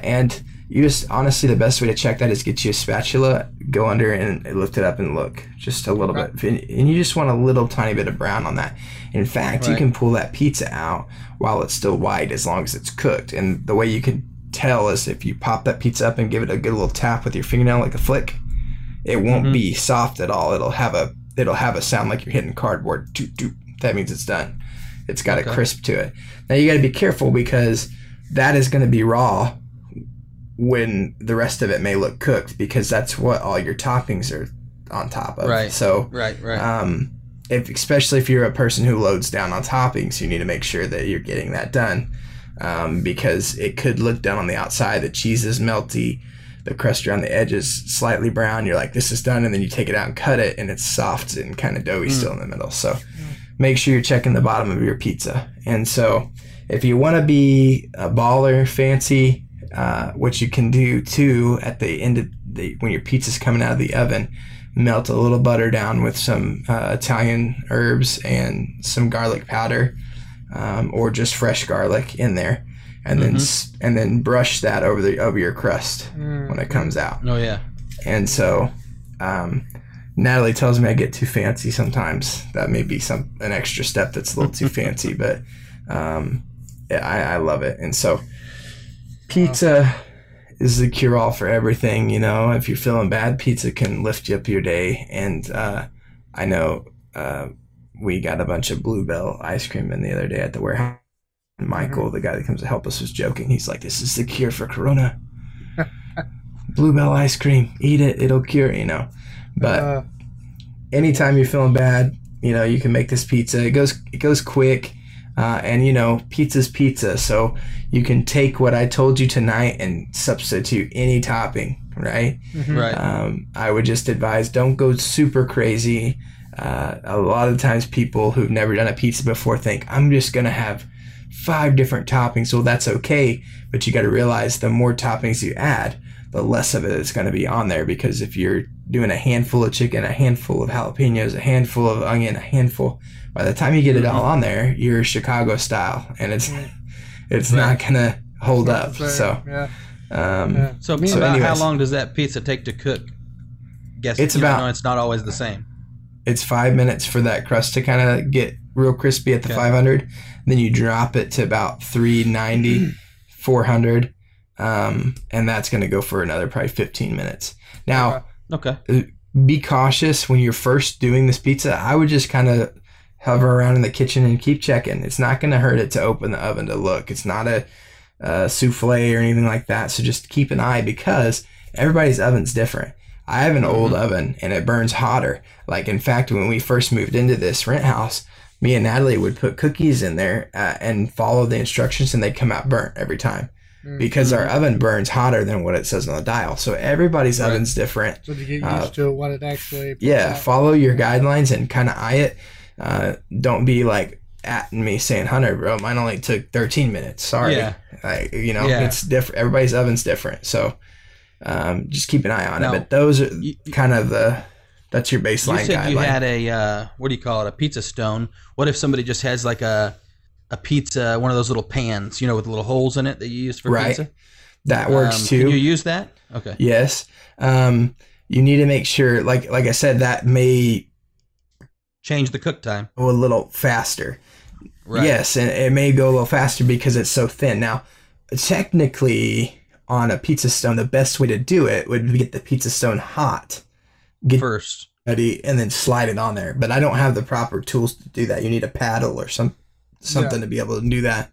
and you just honestly, the best way to check that is get you a spatula, go under and lift it up and look just a little Right. bit, and and you just want a little tiny bit of brown on that. In fact, you can pull that pizza out while it's still white as long as it's cooked. And the way you can tell is if you pop that pizza up and give it a good little tap with your fingernail, like a flick, it won't Mhm. be soft at all. It'll have a it'll have a sound like you're hitting cardboard. Toot toot. That means it's done. It's got a crisp to it. Now you got to be careful because that is going to be raw when the rest of it may look cooked because that's what all your toppings are on top of. Right. So Right, right. um, if especially if you're a person who loads down on toppings, you need to make sure that you're getting that done um, because it could look done on the outside. The cheese is melty, the crust around the edge is slightly brown. You're like, this is done, and then you take it out and cut it, and it's soft and kind of doughy still in the middle. So make sure you're checking the bottom of your pizza. And so if you want to be a baller, fancy, uh, what you can do too at the end of the when your pizza's coming out of the oven melt a little butter down with some uh, Italian herbs and some garlic powder, um, or just fresh garlic in there, and then and then brush that over the over your crust when it comes out. oh yeah. And so, um, Natalie tells me I get too fancy sometimes. That may be some an extra step that's a little too fancy, but um, yeah, I, I love it. And so, pizza is the cure all for everything. You know, if you're feeling bad, pizza can lift you up your day. And uh, I know uh, we got a bunch of Blue Bell ice cream in the other day at the warehouse. And Michael, the guy that comes to help us, was joking. He's like, "This is the cure for Corona." Blue Bell ice cream, eat it; it'll cure. You know, but Uh, anytime you're feeling bad, you know, you can make this pizza. It goes it goes quick. Uh, and you know, pizza's pizza, so you can take what I told you tonight and substitute any topping, right? mhm. Right. Um, I would just advise don't go super crazy. Uh, a lot of times, people who've never done a pizza before think I'm just gonna have five different toppings. Well, that's okay, but you got to realize the more toppings you add, the less of it is going to be on there because if you're doing a handful of chicken, a handful of jalapenos, a handful of onion, a handful, by the time you get it all on there, you're Chicago style, and it's it's not gonna hold up. So, yeah, um, Yeah. So, So about how long does that pizza take to cook? Guess It's about- know it's not always the same. It's five minutes for that crust to kind of get real crispy at the Okay. 500 then you drop it to about 390 400 um, and that's going to go for another probably 15 minutes. Now Okay. be cautious when you're first doing this pizza. I would just kind of hover around in the kitchen and keep checking. It's not going to hurt it to open the oven to look. It's not a, uh souffle or anything like that. So just keep an eye because everybody's oven's different i have an old oven and it burns hotter like in fact when we first moved into this rent house me and natalie would put cookies in there uh, and follow the instructions and they'd come out burnt every time because our oven burns hotter than what it says on the dial so everybody's oven's different so to get used Uh, to what it actually. yeah, out. follow your guidelines and kind of eye it. Uh, don't be like at me saying, "Hunter, bro, mine only took 13 minutes." Sorry, Yeah. like, you know, Yeah. it's different. Everybody's oven's different, so um, just keep an eye on Now, it. But those are you- kind of the that's your baseline. You said you had a uh, what do you call it? A pizza stone. What if somebody just has like a a pizza, one of those little pans, you know, with little holes in it that you use for Right. pizza? that works Um, too. Can you use that? Okay. yes. Um, you need to make sure, like like I said, that may Change the cook time. a little faster. Right. Yes, and it may go a little faster because it's so thin. Now, technically, on a pizza stone, the best way to do it would be get the pizza stone hot, get First. ready, and then slide it on there. But I don't have the proper tools to do that. You need a paddle or some something to be able to do that.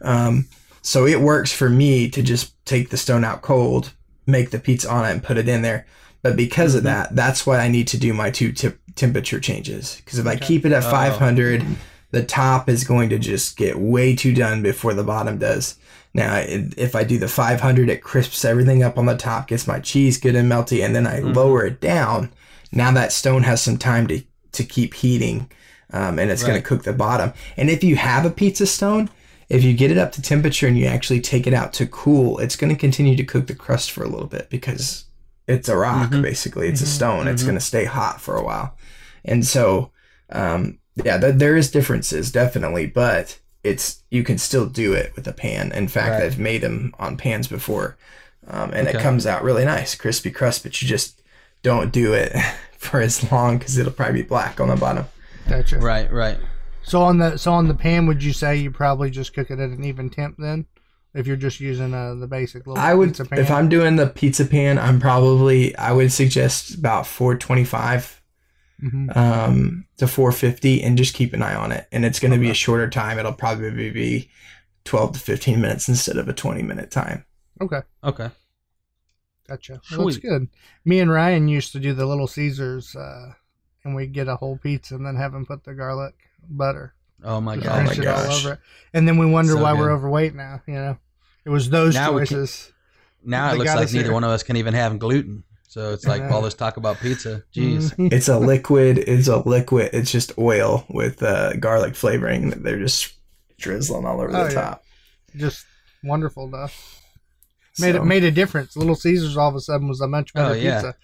Um, so it works for me to just take the stone out cold, make the pizza on it, and put it in there. But because of that, that's why I need to do my two tip temperature changes. Because if I keep it at Oh. 500, the top is going to just get way too done before the bottom does. Now, if I do the 500, it crisps everything up on the top, gets my cheese good and melty, and then I lower it down. Now that stone has some time to, to keep heating, um, and it's going to cook the bottom. And if you have a pizza stone, if you get it up to temperature and you actually take it out to cool, it's going to continue to cook the crust for a little bit because it's a rock, basically. It's a stone. It's going to stay hot for a while. And so, um, yeah, th- there is differences definitely, but it's you can still do it with a pan. In fact, Right. I've made them on pans before, um, and it comes out really nice, crispy crust. But you just don't do it for as long because it'll probably be black on the bottom. Gotcha. Right. Right. So on the so on the pan, would you say you probably just cook it at an even temp then, if you're just using uh, the basic little I would pizza pan? if I'm doing the pizza pan, I'm probably I would suggest about 425 Mhm. um, to 450 and just keep an eye on it. And it's going to be a shorter time. It'll probably be 12 to 15 minutes instead of a 20 minute time. Okay, Okay. gotcha. Well, that's good. Me and Ryan used to do the Little Caesars, uh, and we'd get a whole pizza and then have them put the garlic butter, Oh my just Oh god. my drench all gosh. over it, and then we wonder So why we're overweight now. You know, it was those Now we can- choices. Now it looks like neither there. one of us can even have gluten. So it's like all this talk about pizza. Jeez. It's a liquid. It's a liquid. It's just oil with uh, garlic flavoring that they're just drizzling all over Oh, the yeah. top. just wonderful stuff. Made So- it made a difference. Little Caesars all of a sudden was a much better Oh, yeah. pizza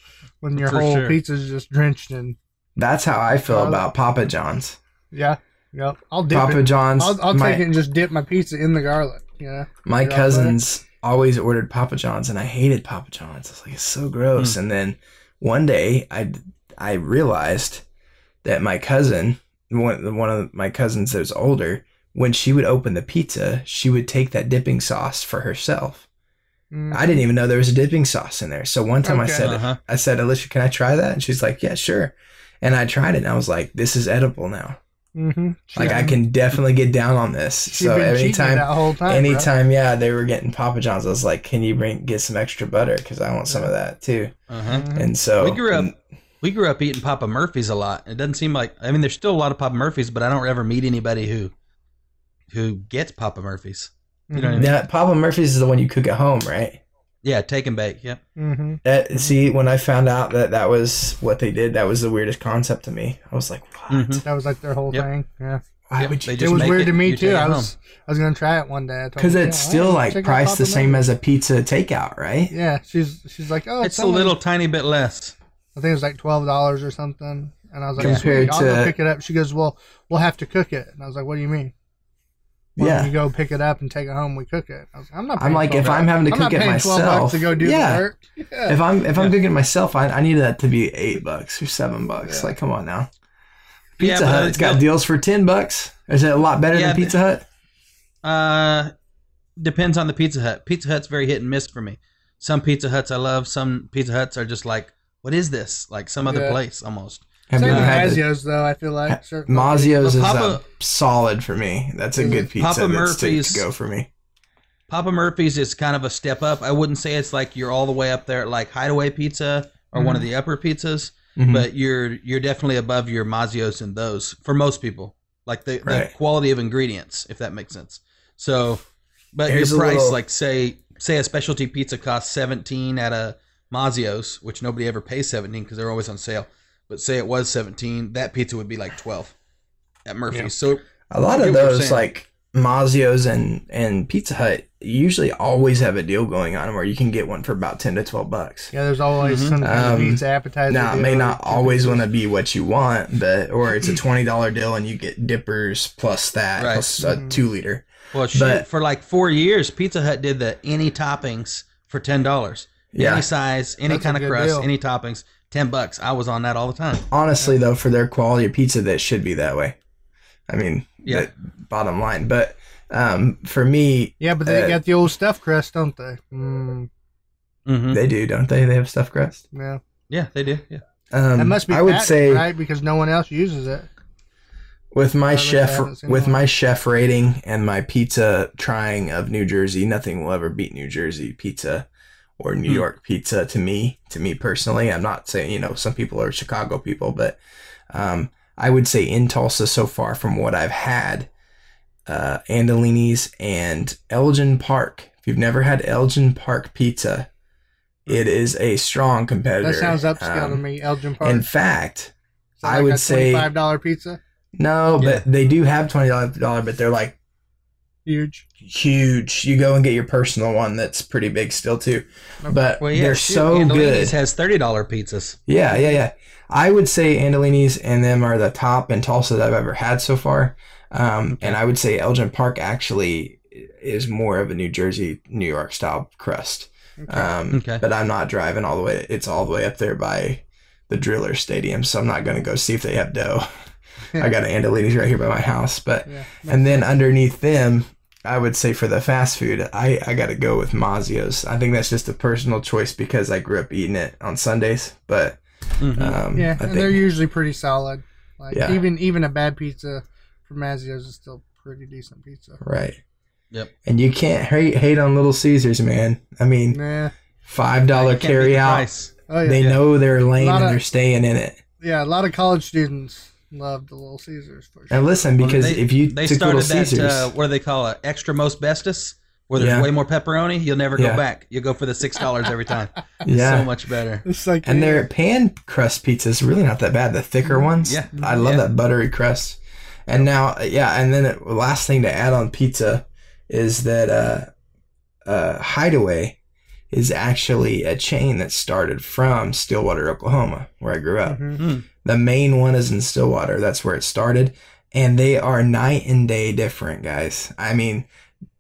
when your For whole sure. pizza's just drenched in. That's how I feel Garlic. about Papa John's. Yeah, yep. I'll dip Papa it. John's. I'll, I'll my, take it and just dip my pizza in the garlic. Yeah. my You're all cousins always ordered Papa John's, and I hated Papa John's. I was like, it's so gross. Hmm. And then one day, I I realized that my cousin, one one of my cousins that was older, when she would open the pizza, she would take that dipping sauce for herself. Mm. I didn't even know there was a dipping sauce in there. So one time I said, Uh-huh. I said, Alicia, can I try that? And she's like, Yeah, sure. And I tried it, and I was like, This is edible now. Mm-hmm. Like I can definitely get down on this. She's so been cheating anytime, that whole time. bro. anytime, yeah, they were getting Papa John's. I was like, "Can you bring get some extra butter? Because I want some of that too." Uh-huh. Mhm. And so We grew up we grew up eating Papa Murphy's a lot. It doesn't seem like I mean there's still a lot of Papa Murphy's, but I don't ever meet anybody who who gets Papa Murphy's. You know what I mean? Now, Papa Murphy's is the one you cook at home, right? Yeah, take and bake. Yep. Mm-hmm. That see, when I found out that that was what they did, that was the weirdest concept to me. I was like, "What? Mhm. That was like their whole Yep. thing. Yeah. Why Yep, would you? they It was weird it, to me too. take it I home. was I was gonna try it one day. Because it's "Yeah, still like priced the same as a pizza takeout, right? Yeah, she's she's like, oh, It's a only- little tiny bit less. I think it was like twelve dollars or something. And I was like, Compared Sweet, I'll go to- pick it up. She goes, well, we'll have to cook it. And I was like, what do you mean? Well, Yeah. when you go pick it up and take it home, we cook it. I was like, I'm not. I'm like, if I'm having to I'm cook it paying 12 myself, bucks to go do yeah. the work. Yeah. If I'm if I'm Yeah. cooking it myself, I, I need that to be eight bucks or seven bucks. Yeah. Like, come on now. Pizza but Hut's got they'll- deals for ten bucks. Is it a lot better Yeah, than Pizza Hut? Uh, depends on the Pizza Hut. Pizza Hut's very hit and miss for me. Some Pizza Huts I love. Some Pizza Huts are just like, what is this? Like some other Yeah. place almost. Have Same you with had Mazzio's though. I feel like certain Mazzio's is Papa- a solid for me. That's a good it pizza. Papa that's to- Murphy's- to go for me. Papa Murphy's is kind of a step up. I wouldn't say it's like you're all the way up there at like Hideaway Pizza or one of the upper pizzas, Mhm. but you're you're definitely above your Mazzio's and those for most people. Like the, Right. the quality of ingredients, if that makes sense. So, but Here's your price, little- like say say a specialty pizza costs 17 at a Mazzio's, which nobody ever pays 17 because they're always on sale. But say it was 17, that pizza would be like 12 at Murphy's. So A lot of get what you're those like Mazzio's and and Pizza Hut usually always have a deal going on where you can get one for about ten to twelve bucks. Yeah, there's always Mhm. some kind of Um, pizza appetizer. Now it may not always want to be what you want, but or it's a twenty dollar deal and you get dippers plus that Right. plus a Mhm. two liter. Well, shoot, But- for like four years, Pizza Hut did the any toppings for ten dollars. Yeah. Any size, any That's kind of crust, deal. any toppings, ten bucks. I was on that all the time. Honestly, though, for their quality of pizza, that should be that way. I mean, Yeah. that bottom line. But um, for me, Yeah, but they uh, got the old stuff crust, don't they? Mm, hmm they do, don't they? They have stuff crust. yeah, Yeah, they do. Yeah. Um, that must be. I would patent, say right because no one else uses it. with my chef with one. my chef rating and my pizza trying of New Jersey, nothing will ever beat New Jersey pizza or New Hmm. York pizza to me. To me personally, I'm not saying you know some people are Chicago people, but um, I would say in Tulsa so far from what I've had, uh, Andolini's and Elgin Park. If you've never had Elgin Park pizza, it is a strong competitor. That sounds upscale Um, to me. Elgin Park. In fact, I like would a say- five dollar pizza. no, Yeah. but they do have twenty dollar, but they're like Huge. Huge. You go and get your personal one that's pretty big still too. But Well, yeah. they're shoot, so Andolini's good. has thirty dollar pizzas. Yeah, yeah, yeah. I would say Andolini's and them are the top in Tulsa that I've ever had so far. Um, And I would say Elgin Park actually is more of a New Jersey, New York style crust. Um, Okay. But I'm not driving all the way. It's all the way up there by the Driller Stadium, so I'm not going to go see if they have dough. I got an Andolini's right here by my house, but Yeah. and then underneath them, I would say for the fast food, I, I got to go with Mazzio's. I think that's just a personal choice because I grew up eating it on Sundays. But Mhm. um, Yeah, I and they're usually pretty solid. Like Yeah. even even a bad pizza from Mazzio's is still pretty decent pizza. right. Yep. And you can't hate hate on Little Caesars, man. I mean, Nah. five dollar You carry out. price. Oh yeah. They Yeah. know their lane Lot and of- they're staying in it. yeah, a lot of college students love the Little Caesars for sure. And listen, Well, because they- if you they took Little started that, Caesars, uh, what do they call it? Extra most bestest, where there's Yeah. way more pepperoni. You'll never Yeah. go back. You go for the six dollars every time. yeah, So much better. It's like and their pan crust pizza is really not that bad. The thicker ones, Yeah. I love Yeah. that buttery crust. And now, yeah, and then the last thing to add on pizza is that uh, uh, Hideaway is actually a chain that started from Stillwater, Oklahoma, where I grew up. Mhm. The main one is in Stillwater. That's where it started. And they are night and day different, guys. I mean,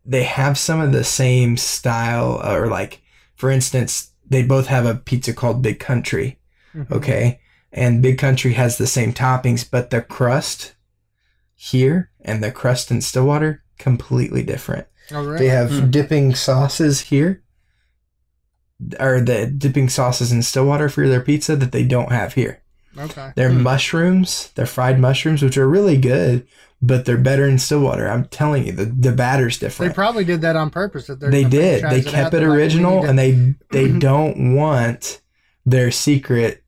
they have some of the same style, or like, for instance, they both have a pizza called Big Country. Mhm. Okay. And Big Country has the same toppings, but the crust here and the crust in Stillwater, completely different. Oh, really? They have Hmm. dipping sauces here, or the dipping sauces in Stillwater for their pizza that they don't have here. Okay. They're Hmm. mushrooms, they're fried mushrooms, which are really good, but they're better in Stillwater. I'm telling you, the, the batter's different. They probably did that on purpose. That they're They gonna did. They kept out. it They're like, original, and they they don't want their secret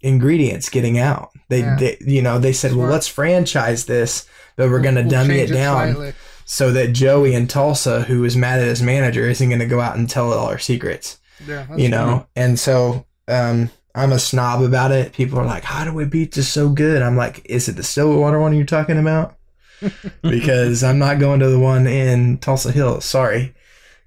ingredients getting out. They, Yeah. they you know they said, well, let's franchise this, but we're gonna We'll dummy it down slightly. so that Joey in Tulsa, who is mad at his manager, isn't gonna go out and tell all our secrets. Yeah, that's you know and so um i'm a snob about it people are like how do we beat this so good i'm like is it the stillwater one you're talking about because I'm not going to the one in Tulsa Hills. Sorry.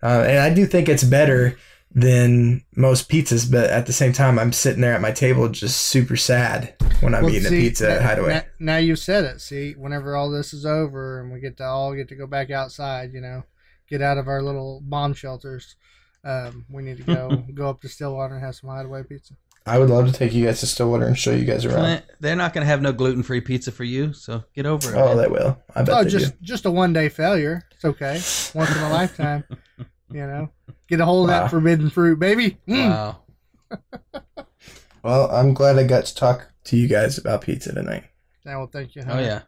Uh, and I do think it's better than most pizzas, but at the same time, I'm sitting there at my table just super sad when I'm Well, eating see, a pizza at Hideaway. Now, now you've said it. See, whenever all this is over and we get to all get to go back outside, you know, get out of our little bomb shelters, um, we need to go go up to Stillwater and have some hideaway pizza. I would love to take you guys to Stillwater and show you guys around. Clint, they're not going to have no gluten free pizza for you, so get over it. Oh, man. they will. I bet Oh, they just do. just a one day failure. It's okay. Once in a lifetime. You know, get a hold of that forbidden fruit, baby. Mm. Wow. Well, I'm glad I got to talk to you guys about pizza tonight. Yeah, well, thank you. Oh yeah,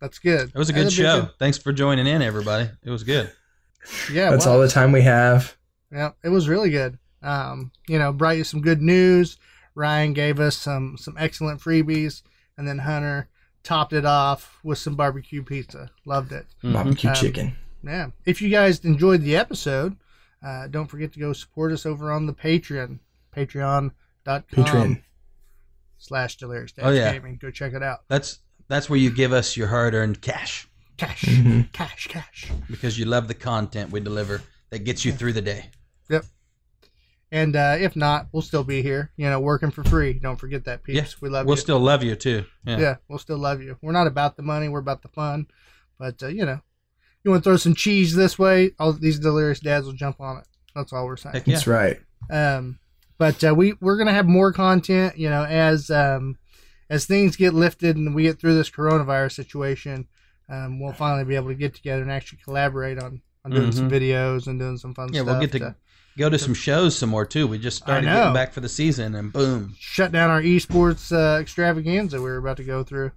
that's good. it was a good That'd be show. Thanks for joining in, everybody. It was good. Yeah, That's well, all the time we have. Yeah, it was really good. Um, you know, brought you some good news. Ryan gave us some some excellent freebies, and then Hunter topped it off with some barbecue pizza. Loved it. Mhm. Barbecue Um, chicken. Yeah. If you guys enjoyed the episode, uh, don't forget to go support us over on the Patreon, patreon.com Patreon. slash delirious Oh, yeah. gaming. Go check it out. That's that's where you give us your hard earned cash Cash, Mhm. cash, cash. because you love the content we deliver that gets you through the day. Yep. And uh, if not, we'll still be here, you know, working for free. Don't forget that, peeps. Yeah, we love We'll you. still love you too. Yeah. yeah, we'll still love you. We're not about the money, we're about the fun. But uh, you know, you want to throw some cheese this way, all these delirious dads will jump on it. That's all we're saying. Yeah. That's right. Um, but uh, we we're gonna have more content, you know, as um, as things get lifted and we get through this coronavirus situation. Um, we'll finally be able to get together and actually collaborate on on doing some videos and doing some fun Mm-hmm. Yeah, stuff. we'll get to go to some shows some more too. We just started getting back for the season, and boom. shut down our esports uh, extravaganza we were about to go through.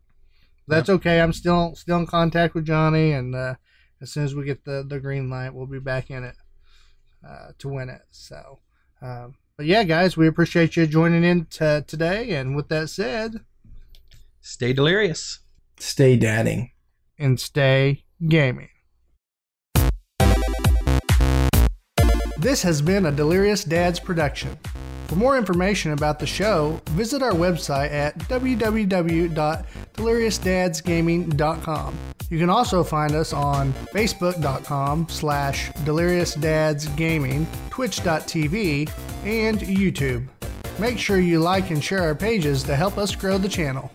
That's okay. I'm still still in contact with Johnny, and uh, as soon as we get the the green light, we'll be back in it uh, to win it. So, um, but yeah, guys, we appreciate you joining in t- today. And with that said, Stay delirious. Stay dadding. and stay gaming. This has been a Delirious Dads production. For more information about the show, visit our website at www.deliriousdadsgaming.com. You can also find us on facebook.com slash deliriousdadsgaming, twitch.tv, and YouTube. Make sure you like and share our pages to help us grow the channel.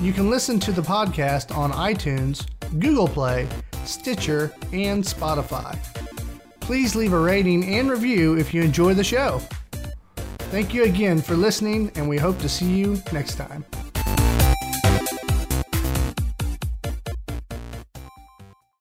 You can listen to the podcast on iTunes, Google Play, Stitcher, and Spotify. Please leave a rating and review if you enjoy the show. Thank you again for listening, and we hope to see you next time.